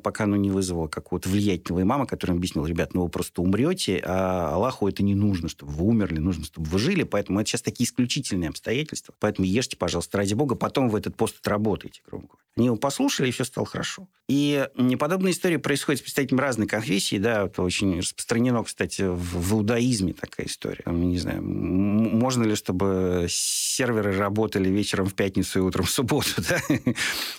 пока оно не вызвало какого-то влиятельного имама, который объяснил, ребят, ну вы просто умрете, а Аллаху это не нужно, чтобы вы умерли, нужно, чтобы вы жили, поэтому это сейчас такие исключительные обстоятельства, поэтому ешьте, пожалуйста, ради Бога, потом вы этот пост отработаете, грубо говоря. Они его послушали, и все стало хорошо. И подобная история происходит с представителями разной конфессии, да, это очень распространено, кстати, в, в иудаизме такая история. Не знаю, можно ли, чтобы серверы работали вечером в пятницу и утром в субботу, да?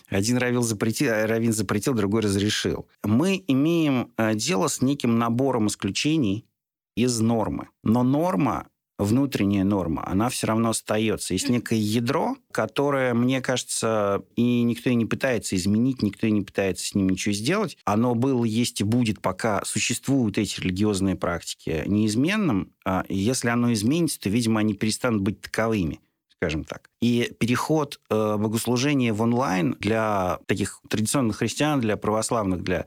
Один равин запретил, равин запретил, другой разрешил. Мы имеем э, дело с неким набором исключений из нормы. Но норма внутренняя норма, она все равно остается. Есть некое ядро, которое, мне кажется, и никто и не пытается изменить, никто и не пытается с ним ничего сделать. Оно было, есть и будет, пока существуют эти религиозные практики неизменным. А если оно изменится, то, видимо, они перестанут быть таковыми скажем так. И переход э, богослужения в онлайн для таких традиционных христиан, для православных, для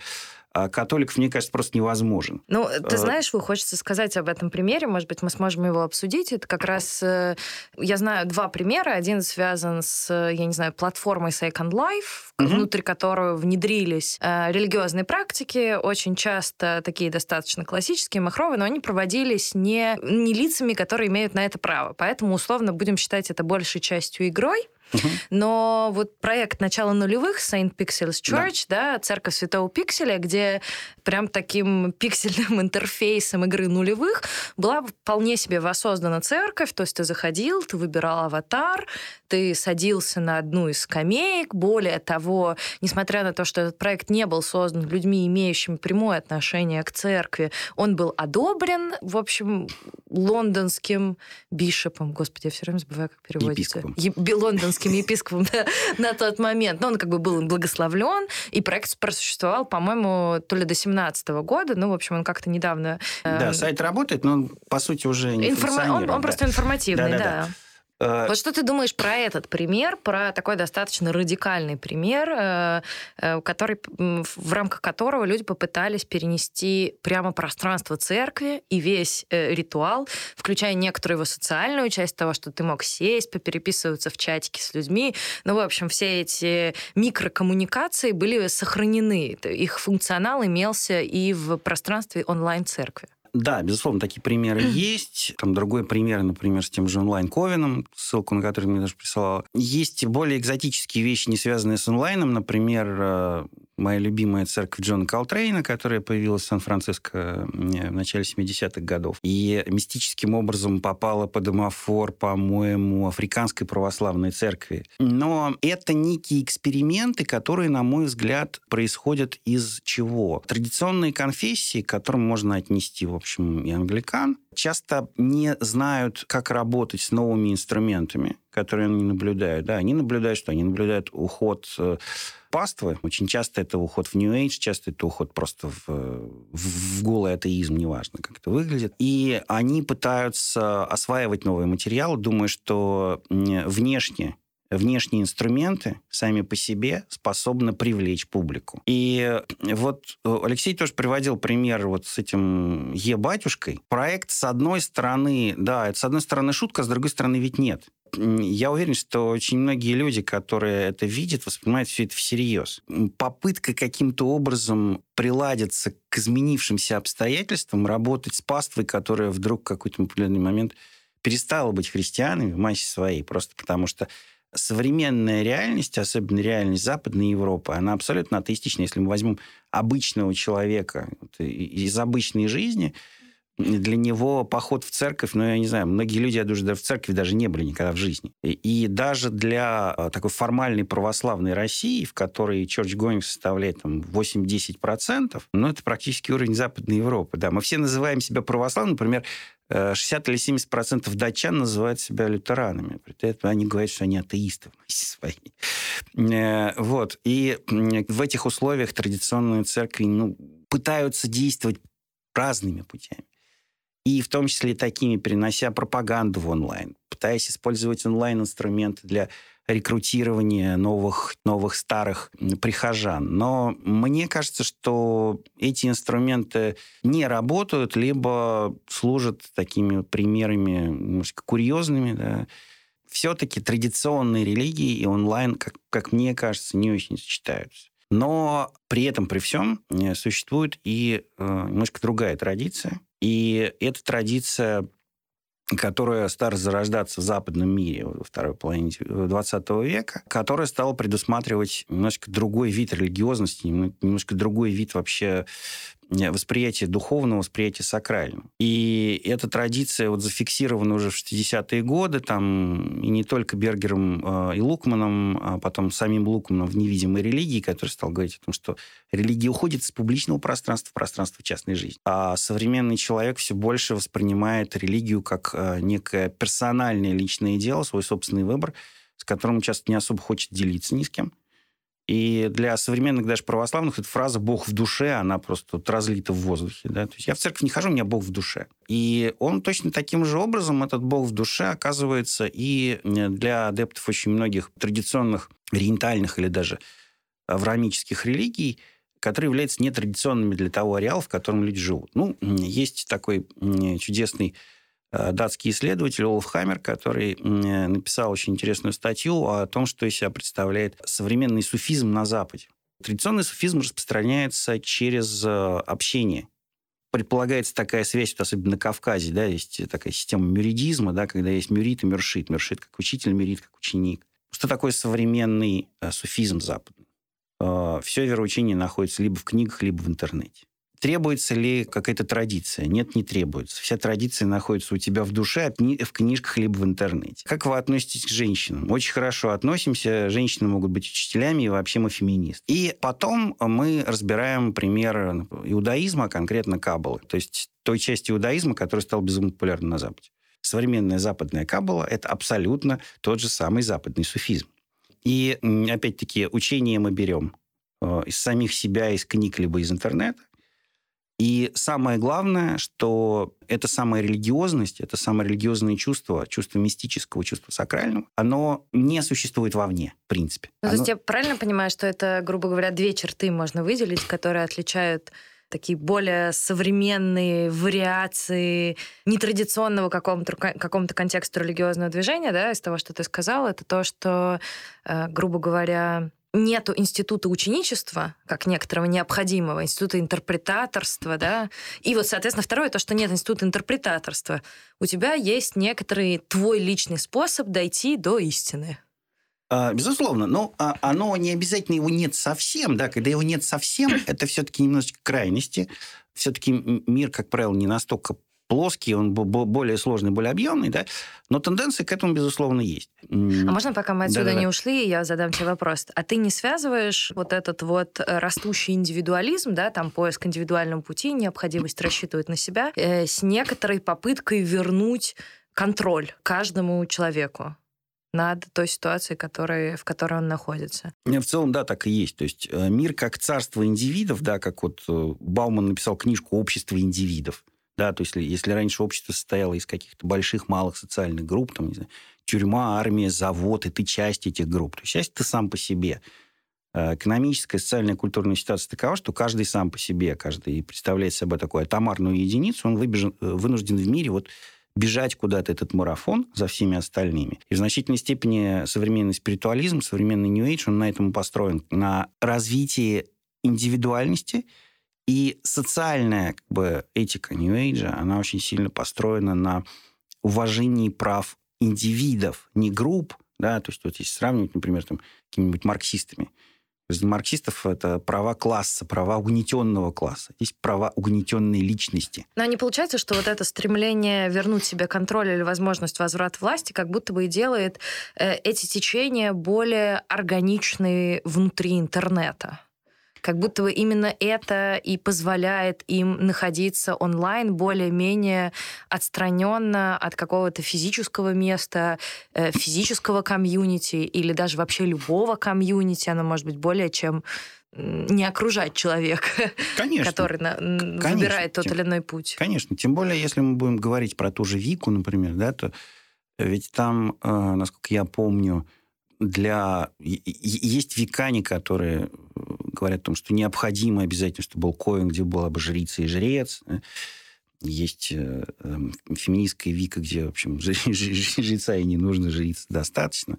католиков, мне кажется, просто невозможен. Ну, ты э, знаешь, вы хочется сказать об этом примере, может быть, мы сможем его обсудить. Это как раз, э, я знаю два примера. Один связан с, я не знаю, платформой Second Life, угу. внутри которой внедрились э, религиозные практики, очень часто такие достаточно классические, махровые, но они проводились не, не лицами, которые имеют на это право. Поэтому, условно, будем считать это большей частью игрой. Но вот проект начала нулевых Saint Pixels Church, да. да, церковь Святого Пикселя, где прям таким пиксельным интерфейсом игры нулевых была вполне себе воссоздана церковь, то есть ты заходил, ты выбирал аватар, ты садился на одну из скамеек. Более того, несмотря на то, что этот проект не был создан людьми, имеющими прямое отношение к церкви, он был одобрен, в общем, лондонским бишопом. Господи, я все время забываю, как переводится. Епископом. Е- лондонским епископом да, на тот момент. Но он как бы был благословлен, и проект просуществовал, по-моему, то ли до 17 года. Ну, в общем, он как-то недавно... Э, да, сайт работает, но он, по сути, уже не Информа... Он, просто информативный, да. Э, вот что ты думаешь про этот пример, про такой достаточно радикальный пример, э, э, который, в рамках которого люди попытались перенести прямо пространство церкви и весь ритуал, включая некоторую его социальную часть того, что ты мог сесть, попереписываться в чатике с людьми. Ну, в общем, все эти микрокоммуникации были сохранены. Их функционал имелся и в пространстве онлайн-церкви. Да, безусловно, такие примеры есть. Там другой пример, например, с тем же онлайн-ковином, ссылку на который мне даже присылала. Есть более экзотические вещи, не связанные с онлайном. Например, э, моя любимая церковь Джона Калтрейна, которая появилась в Сан-Франциско в начале 70-х годов. И мистическим образом попала под домофор, по-моему, Африканской православной церкви. Но это некие эксперименты, которые, на мой взгляд, происходят из чего? Традиционные конфессии, к которым можно отнести, в общем, и англикан, часто не знают, как работать с новыми инструментами, которые они наблюдают. Да, они наблюдают, что они наблюдают уход э, паствы. Очень часто это уход в New Age, часто это уход просто в, в, в голый атеизм, неважно, как это выглядит. И они пытаются осваивать новые материалы, думая, что внешне внешние инструменты сами по себе способны привлечь публику. И вот Алексей тоже приводил пример вот с этим Е-батюшкой. Проект, с одной стороны, да, это с одной стороны шутка, с другой стороны ведь нет я уверен, что очень многие люди, которые это видят, воспринимают все это всерьез. Попытка каким-то образом приладиться к изменившимся обстоятельствам, работать с паствой, которая вдруг в какой-то определенный момент перестала быть христианами в массе своей, просто потому что современная реальность, особенно реальность Западной Европы, она абсолютно атеистична. Если мы возьмем обычного человека из обычной жизни, для него поход в церковь, ну, я не знаю, многие люди, я думаю, в церкви даже не были никогда в жизни. И, и даже для а, такой формальной православной России, в которой church going составляет там 8-10%, ну, это практически уровень Западной Европы. Да, мы все называем себя православными, например, 60 или 70 процентов датчан называют себя лютеранами. При этом они говорят, что они атеисты своей. Э, вот. И в этих условиях традиционные церкви ну, пытаются действовать разными путями. И в том числе такими, перенося пропаганду в онлайн, пытаясь использовать онлайн-инструменты для рекрутирования новых, новых старых прихожан. Но мне кажется, что эти инструменты не работают, либо служат такими примерами немножко курьезными. Да. Все-таки традиционные религии и онлайн, как, как мне кажется, не очень сочетаются. Но при этом, при всем, э, существует и э, немножко другая традиция. И эта традиция которая стала зарождаться в западном мире во второй половине 20 века, которая стала предусматривать немножко другой вид религиозности, немножко другой вид вообще восприятие духовного, восприятие сакрального. И эта традиция вот зафиксирована уже в 60-е годы, там, и не только Бергером э, и Лукманом, а потом самим Лукманом в «Невидимой религии», который стал говорить о том, что религия уходит из публичного пространства в пространство частной жизни. А современный человек все больше воспринимает религию как э, некое персональное личное дело, свой собственный выбор, с которым часто не особо хочет делиться ни с кем. И для современных даже православных эта фраза «Бог в душе», она просто вот разлита в воздухе. Да? То есть я в церковь не хожу, у меня Бог в душе. И он точно таким же образом, этот Бог в душе, оказывается и для адептов очень многих традиционных ориентальных или даже авраамических религий, которые являются нетрадиционными для того ареала, в котором люди живут. Ну, есть такой чудесный Э, датский исследователь Олаф Хаммер, который написал очень интересную статью о том, что из себя представляет современный суфизм на Западе. Традиционный суфизм распространяется через э, общение. Предполагается такая связь, особенно на Кавказе, да, есть такая система мюридизма, да, когда есть мюрит и мюршит. Мюршит как учитель, мюрит как ученик. Что такое современный э, суфизм западный? Все вероучение находится либо в книгах, либо в интернете. Требуется ли какая-то традиция? Нет, не требуется. Вся традиция находится у тебя в душе, в книжках, либо в интернете. Как вы относитесь к женщинам? Очень хорошо относимся. Женщины могут быть учителями, и вообще мы феминист. И потом мы разбираем пример иудаизма, конкретно Каббалы. То есть той части иудаизма, которая стала безумно популярной на Западе. Современная западная Каббала – это абсолютно тот же самый западный суфизм. И, опять-таки, учение мы берем э, из самих себя, из книг, либо из интернета. И самое главное, что эта самая религиозность, это самое религиозное чувство, чувство мистического, чувство сакрального, оно не существует вовне, в принципе. Ну, оно... То есть я правильно понимаю, что это, грубо говоря, две черты можно выделить, которые отличают такие более современные вариации нетрадиционного какому-то какому контексту религиозного движения, да, из того, что ты сказал, это то, что, э, грубо говоря, нету института ученичества, как некоторого необходимого, института интерпретаторства, да, и вот, соответственно, второе, то, что нет института интерпретаторства. У тебя есть некоторый твой личный способ дойти до истины. А, безусловно, но а, оно не обязательно его нет совсем, да, когда его нет совсем, это все-таки немножечко крайности. Все-таки мир, как правило, не настолько плоский, он более сложный, более объемный, да, но тенденции к этому, безусловно, есть. А можно, пока мы отсюда Да-да-да. не ушли, я задам тебе вопрос. А ты не связываешь вот этот вот растущий индивидуализм, да, там поиск индивидуального пути, необходимость рассчитывать на себя, э, с некоторой попыткой вернуть контроль каждому человеку? над той ситуацией, которой, в которой он находится. В целом, да, так и есть. То есть э, мир как царство индивидов, да, как вот э, Бауман написал книжку «Общество индивидов». Да, то есть если раньше общество состояло из каких-то больших, малых социальных групп, там, не знаю, тюрьма, армия, завод, и ты часть этих групп, то счастье ты сам по себе. Э, экономическая, социальная, культурная ситуация такова, что каждый сам по себе, каждый представляет собой такую атомарную единицу, он выбежен, вынужден в мире вот бежать куда-то этот марафон за всеми остальными. И в значительной степени современный спиритуализм, современный New Age, он на этом построен, на развитии индивидуальности, и социальная как бы, этика New Age, она очень сильно построена на уважении прав индивидов, не групп, да, то есть вот если сравнивать, например, там, какими-нибудь марксистами, для марксистов это права класса, права угнетенного класса. Есть права угнетенной личности. Но не получается, что вот это стремление вернуть себе контроль или возможность возврата власти как будто бы и делает э, эти течения более органичные внутри интернета? Как будто бы именно это и позволяет им находиться онлайн более-менее отстраненно от какого-то физического места, э, физического комьюнити или даже вообще любого комьюнити. Оно может быть более чем не окружать человека, Конечно. который на, Конечно. выбирает тот тем, или иной путь. Конечно. Тем более, если мы будем говорить про ту же Вику, например, да, то ведь там, э, насколько я помню, для... Есть векане, которые говорят о том, что необходимо обязательно, чтобы был коин, где была бы жрица и жрец. Есть э, эм, феминистская вика, где, в общем, жреца и не нужно, жрица достаточно.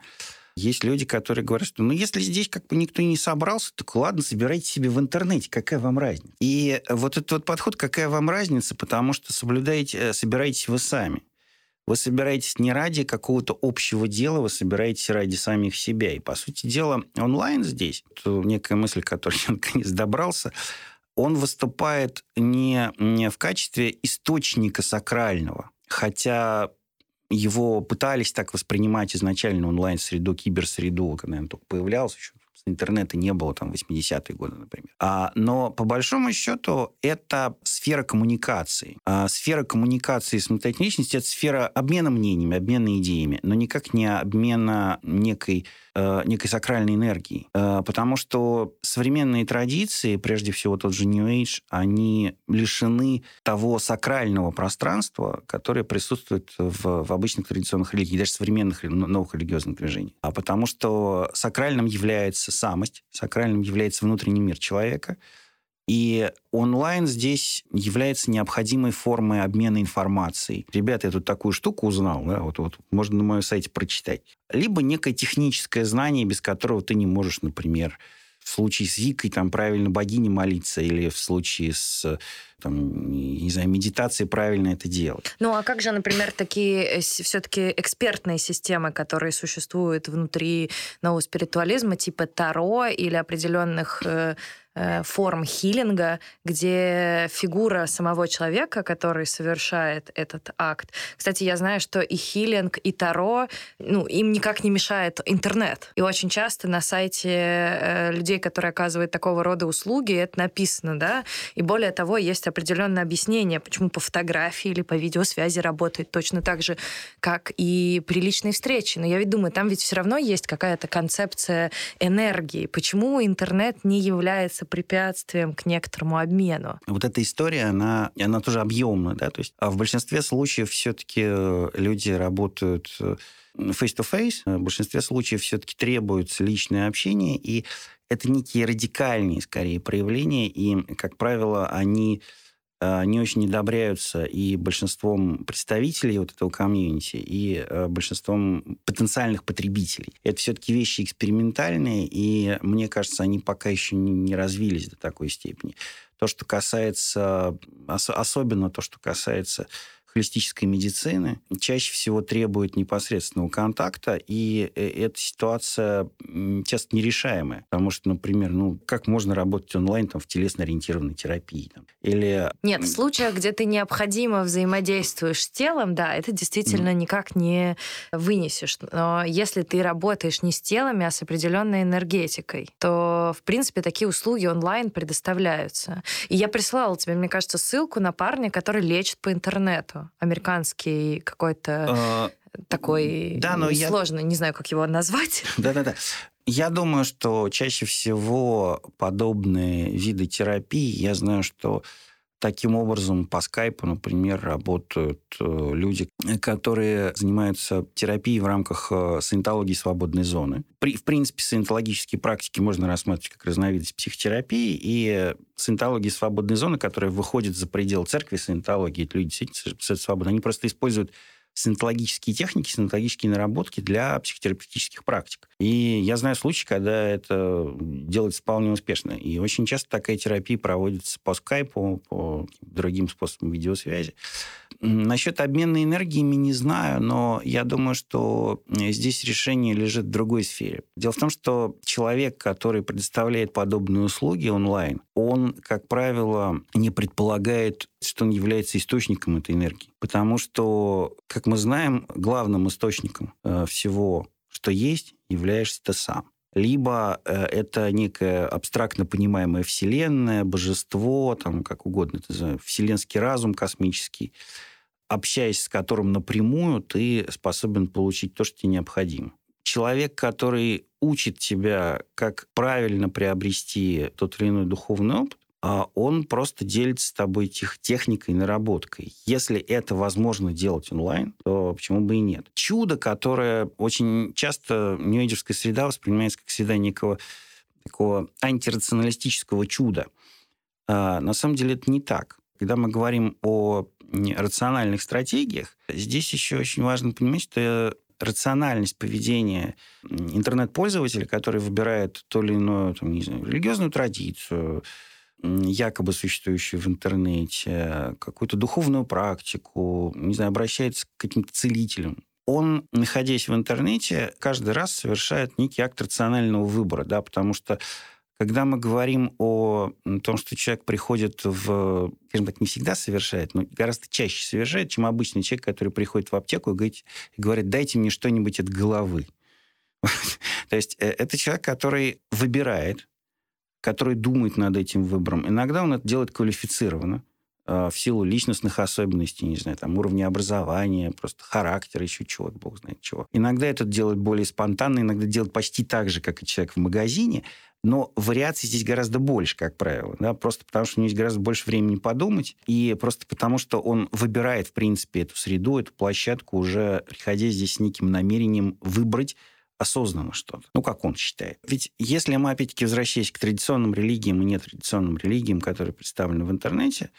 Есть люди, которые говорят, что ну, если здесь как бы никто не собрался, так ладно, собирайте себе в интернете, какая вам разница. И вот этот вот подход, какая вам разница, потому что соблюдаете, э, собираетесь вы сами. Вы собираетесь не ради какого-то общего дела, вы собираетесь ради самих себя. И, по сути дела, онлайн здесь, некая мысль, которой я наконец добрался, он выступает не, не в качестве источника сакрального, хотя его пытались так воспринимать изначально онлайн-среду, киберсреду, когда он только появлялся еще интернета не было там 80-е годы, например. А, но по большому счету это сфера коммуникации. А, сфера коммуникации с личности – это сфера обмена мнениями, обмена идеями, но никак не обмена некой Э, некой сакральной энергии. Э, потому что современные традиции, прежде всего тот же New Age, они лишены того сакрального пространства, которое присутствует в, в обычных традиционных религиях, даже современных новых религиозных движений. А потому что сакральным является самость, сакральным является внутренний мир человека – и онлайн здесь является необходимой формой обмена информацией. Ребята, я тут такую штуку узнал, да, вот, вот можно на моем сайте прочитать. Либо некое техническое знание, без которого ты не можешь, например, в случае с Викой там правильно богине молиться или в случае с там, не знаю, медитацией правильно это делать. Ну, а как же, например, такие э, все-таки экспертные системы, которые существуют внутри нового спиритуализма, типа Таро или определенных э, форм хилинга, где фигура самого человека, который совершает этот акт. Кстати, я знаю, что и хилинг, и таро, ну, им никак не мешает интернет. И очень часто на сайте э, людей, которые оказывают такого рода услуги, это написано, да, и более того, есть определенное объяснение, почему по фотографии или по видеосвязи работает точно так же, как и при личной встрече. Но я ведь думаю, там ведь все равно есть какая-то концепция энергии. Почему интернет не является является препятствием к некоторому обмену. Вот эта история, она, она тоже объемная, да, то есть а в большинстве случаев все-таки э, люди работают э, face-to-face, в большинстве случаев все-таки требуется личное общение, и это некие радикальные, скорее, проявления, и, как правило, они не очень одобряются и большинством представителей вот этого комьюнити, и э, большинством потенциальных потребителей. Это все-таки вещи экспериментальные, и мне кажется, они пока еще не развились до такой степени. То, что касается, особенно то, что касается холистической медицины чаще всего требует непосредственного контакта, и э, эта ситуация часто нерешаемая. Потому что, например, ну, как можно работать онлайн там, в телесно-ориентированной терапии? Там, или... Нет, в случаях, где ты необходимо взаимодействуешь с телом, да, это действительно mm. никак не вынесешь. Но если ты работаешь не с телами, а с определенной энергетикой, то, в принципе, такие услуги онлайн предоставляются. И я прислала тебе, мне кажется, ссылку на парня, который лечит по интернету американский какой-то а, такой да, но сложно, я... не знаю, как его назвать. Да-да-да. Я думаю, что чаще всего подобные виды терапии, я знаю, что таким образом по скайпу, например, работают э, люди, которые занимаются терапией в рамках э, саентологии свободной зоны. При, в принципе, саентологические практики можно рассматривать как разновидность психотерапии, и саентология свободной зоны, которая выходит за пределы церкви саентологии, люди действительно свободны, они просто используют синтологические техники, синтологические наработки для психотерапевтических практик. И я знаю случаи, когда это делается вполне успешно. И очень часто такая терапия проводится по скайпу, по другим способам видеосвязи. Насчет обмена энергиями не знаю, но я думаю, что здесь решение лежит в другой сфере. Дело в том, что человек, который предоставляет подобные услуги онлайн, он, как правило, не предполагает, что он является источником этой энергии. Потому что, как мы знаем, главным источником э, всего, что есть, являешься ты сам либо э, это некая абстрактно понимаемая вселенная, божество, там как угодно, это вселенский разум космический, общаясь с которым напрямую, ты способен получить то, что тебе необходимо. Человек, который учит тебя, как правильно приобрести тот или иной духовный опыт, он просто делится с тобой тех, техникой, наработкой. Если это возможно делать онлайн, то почему бы и нет? Чудо, которое очень часто нью среда воспринимается как среда некого такого антирационалистического чуда. А на самом деле это не так. Когда мы говорим о рациональных стратегиях, здесь еще очень важно понимать, что рациональность поведения интернет-пользователя, который выбирает то или иную, там, не знаю, религиозную традицию, якобы существующую в интернете, какую-то духовную практику, не знаю, обращается к каким-то целителям. Он, находясь в интернете, каждый раз совершает некий акт рационального выбора, да, потому что когда мы говорим о том, что человек приходит в, скажем так, не всегда совершает, но гораздо чаще совершает, чем обычный человек, который приходит в аптеку и говорит, и говорит дайте мне что-нибудь от головы. То есть э, это человек, который выбирает, который думает над этим выбором. Иногда он это делает квалифицированно, э, в силу личностных особенностей, не знаю, там, уровня образования, просто характера, еще чего-то, бог знает чего. Иногда это делает более спонтанно, иногда делает почти так же, как и человек в магазине, но вариаций здесь гораздо больше, как правило, да, просто потому что у него есть гораздо больше времени подумать, и просто потому что он выбирает, в принципе, эту среду, эту площадку, уже приходя здесь с неким намерением выбрать осознанно что-то. Ну, как он считает. Ведь если мы, опять-таки, возвращаясь к традиционным религиям и нетрадиционным религиям, которые представлены в интернете,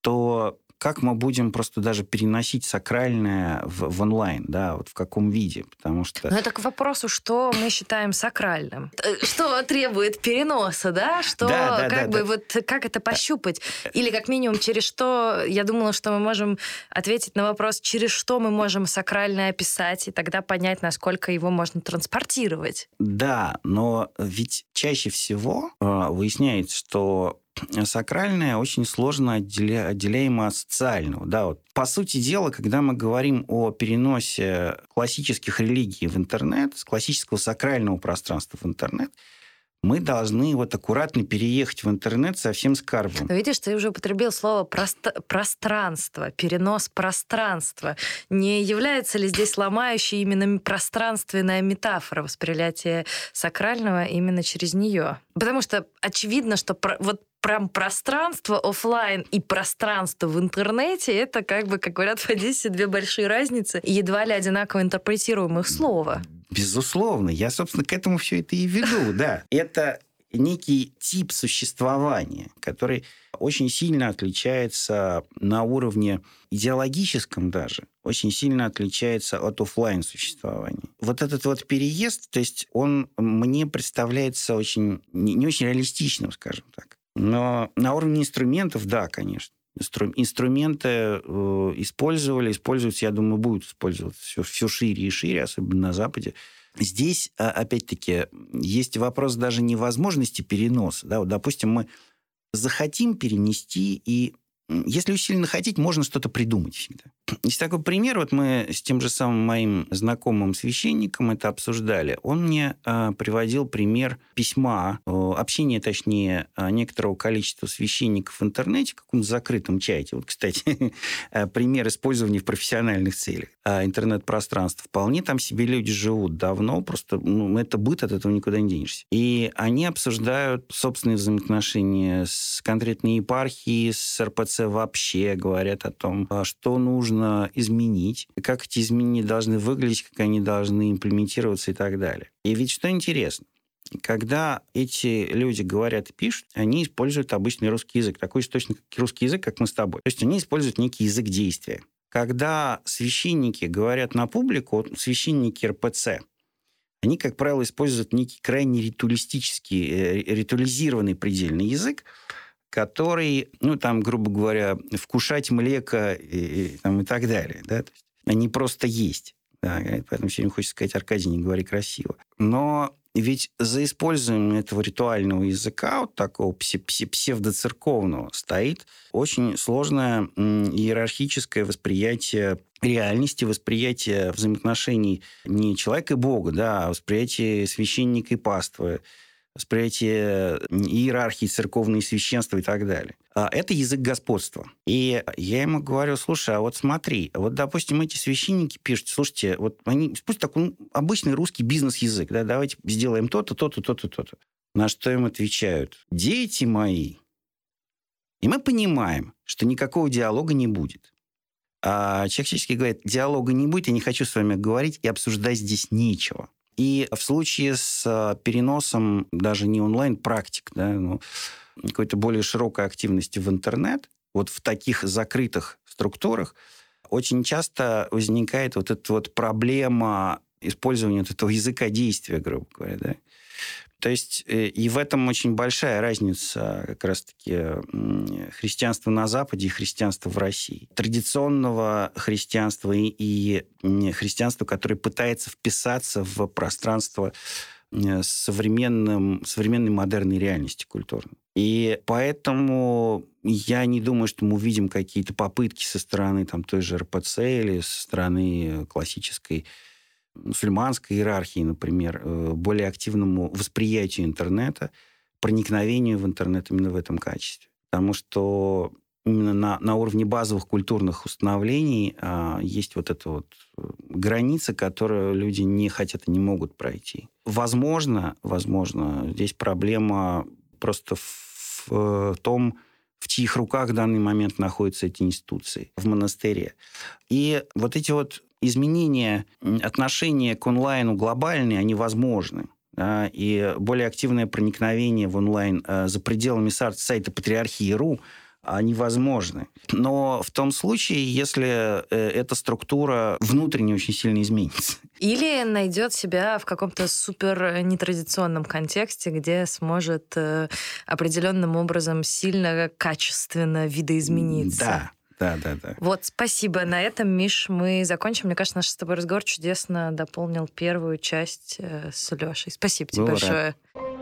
то как мы будем просто даже переносить сакральное в, в онлайн, да, вот в каком виде, потому что... Ну, это к вопросу, что мы считаем сакральным. Э, что требует переноса, да? Что, да, да, как да, бы, да. вот, как это пощупать? Или, как минимум, через что, я думала, что мы можем ответить на вопрос, через что мы можем сакральное описать, и тогда понять, насколько его можно транспортировать. Да, но ведь чаще всего э, выясняется, что сакральное очень сложно отделя, отделяемо от социального. Да, вот. По сути дела, когда мы говорим о переносе классических религий в интернет, с классического сакрального пространства в интернет, мы должны вот аккуратно переехать в интернет со всем скарбом. Но видишь, ты уже употребил слово прост... пространство, перенос пространства. Не является ли здесь ломающей именно пространственная метафора восприятия сакрального именно через нее? Потому что очевидно, что про... вот прям пространство офлайн и пространство в интернете это как бы, как говорят в Одессе, две большие разницы едва ли одинаково интерпретируемых слова. Безусловно. Я, собственно, к этому все это и веду, да. Это некий тип существования, который очень сильно отличается на уровне идеологическом даже, очень сильно отличается от офлайн существования. Вот этот вот переезд, то есть он мне представляется очень не, не очень реалистичным, скажем так. Но на уровне инструментов, да, конечно. Инструменты э, использовали, используются, я думаю, будут использоваться все, все шире и шире, особенно на Западе. Здесь, а, опять-таки, есть вопрос даже невозможности переноса. Да? Вот, допустим, мы захотим перенести, и если усиленно хотеть, можно что-то придумать всегда. Есть такой пример, вот мы с тем же самым моим знакомым священником это обсуждали. Он мне э, приводил пример письма, э, общения, точнее, а, некоторого количества священников в интернете, в каком-то закрытом чате. Вот, кстати, э, пример использования в профессиональных целях э, интернет-пространства. Вполне там себе люди живут давно, просто ну, это быт, от этого никуда не денешься. И они обсуждают собственные взаимоотношения с конкретной епархией, с РПЦ вообще, говорят о том, что нужно нужно изменить, как эти изменения должны выглядеть, как они должны имплементироваться и так далее. И ведь что интересно, когда эти люди говорят и пишут, они используют обычный русский язык, такой источник, русский язык, как мы с тобой. То есть они используют некий язык действия. Когда священники говорят на публику, священники РПЦ, они, как правило, используют некий крайне ритуалистический, э, ритуализированный предельный язык, который, ну, там, грубо говоря, вкушать млеко и, и, там, и так далее. Да? То есть они просто есть. Да, поэтому время хочется сказать, Аркадий, не говори красиво. Но ведь за использованием этого ритуального языка, вот такого псевдоцерковного, стоит очень сложное иерархическое восприятие реальности, восприятие взаимоотношений не человека и Бога, да, а восприятие священника и паствы, восприятие иерархии, церковные священства и так далее. А это язык господства. И я ему говорю, слушай, а вот смотри, вот, допустим, эти священники пишут, слушайте, вот они, пусть такой ну, обычный русский бизнес-язык, да, давайте сделаем то-то, то-то, то-то, то-то. На что им отвечают? Дети мои. И мы понимаем, что никакого диалога не будет. А человек всячески говорит, диалога не будет, я не хочу с вами говорить, и обсуждать здесь нечего. И в случае с э, переносом даже не онлайн-практик, да, но какой-то более широкой активности в интернет, вот в таких закрытых структурах, очень часто возникает вот эта вот проблема использования вот этого языка действия, грубо говоря, да. То есть э, и в этом очень большая разница как раз-таки христианства на Западе и христианства в России. Традиционного христианства и, и христианства, которое пытается вписаться в пространство э, современным, современной модерной реальности культурной. И поэтому я не думаю, что мы увидим какие-то попытки со стороны там, той же РПЦ или со стороны классической мусульманской иерархии, например, э, более активному восприятию интернета, проникновению в интернет именно в этом качестве. Потому что именно на, на уровне базовых культурных установлений а, есть вот эта вот э, граница, которую люди не хотят и не могут пройти. Возможно, возможно, здесь проблема просто в, в том, в чьих руках в данный момент находятся эти институции в монастыре. И вот эти вот изменения отношения к онлайну глобальные, они возможны. Да, и более активное проникновение в онлайн э, за пределами сайта Патриархии.ру они возможны. Но в том случае, если э, эта структура внутренне очень сильно изменится. Или найдет себя в каком-то супер нетрадиционном контексте, где сможет э, определенным образом сильно, качественно видоизмениться. Да, да, да, да. Вот, спасибо. На этом, Миш, мы закончим. Мне кажется, наш с тобой разговор чудесно дополнил первую часть э, с Лешей. Спасибо тебе Был большое. Рад.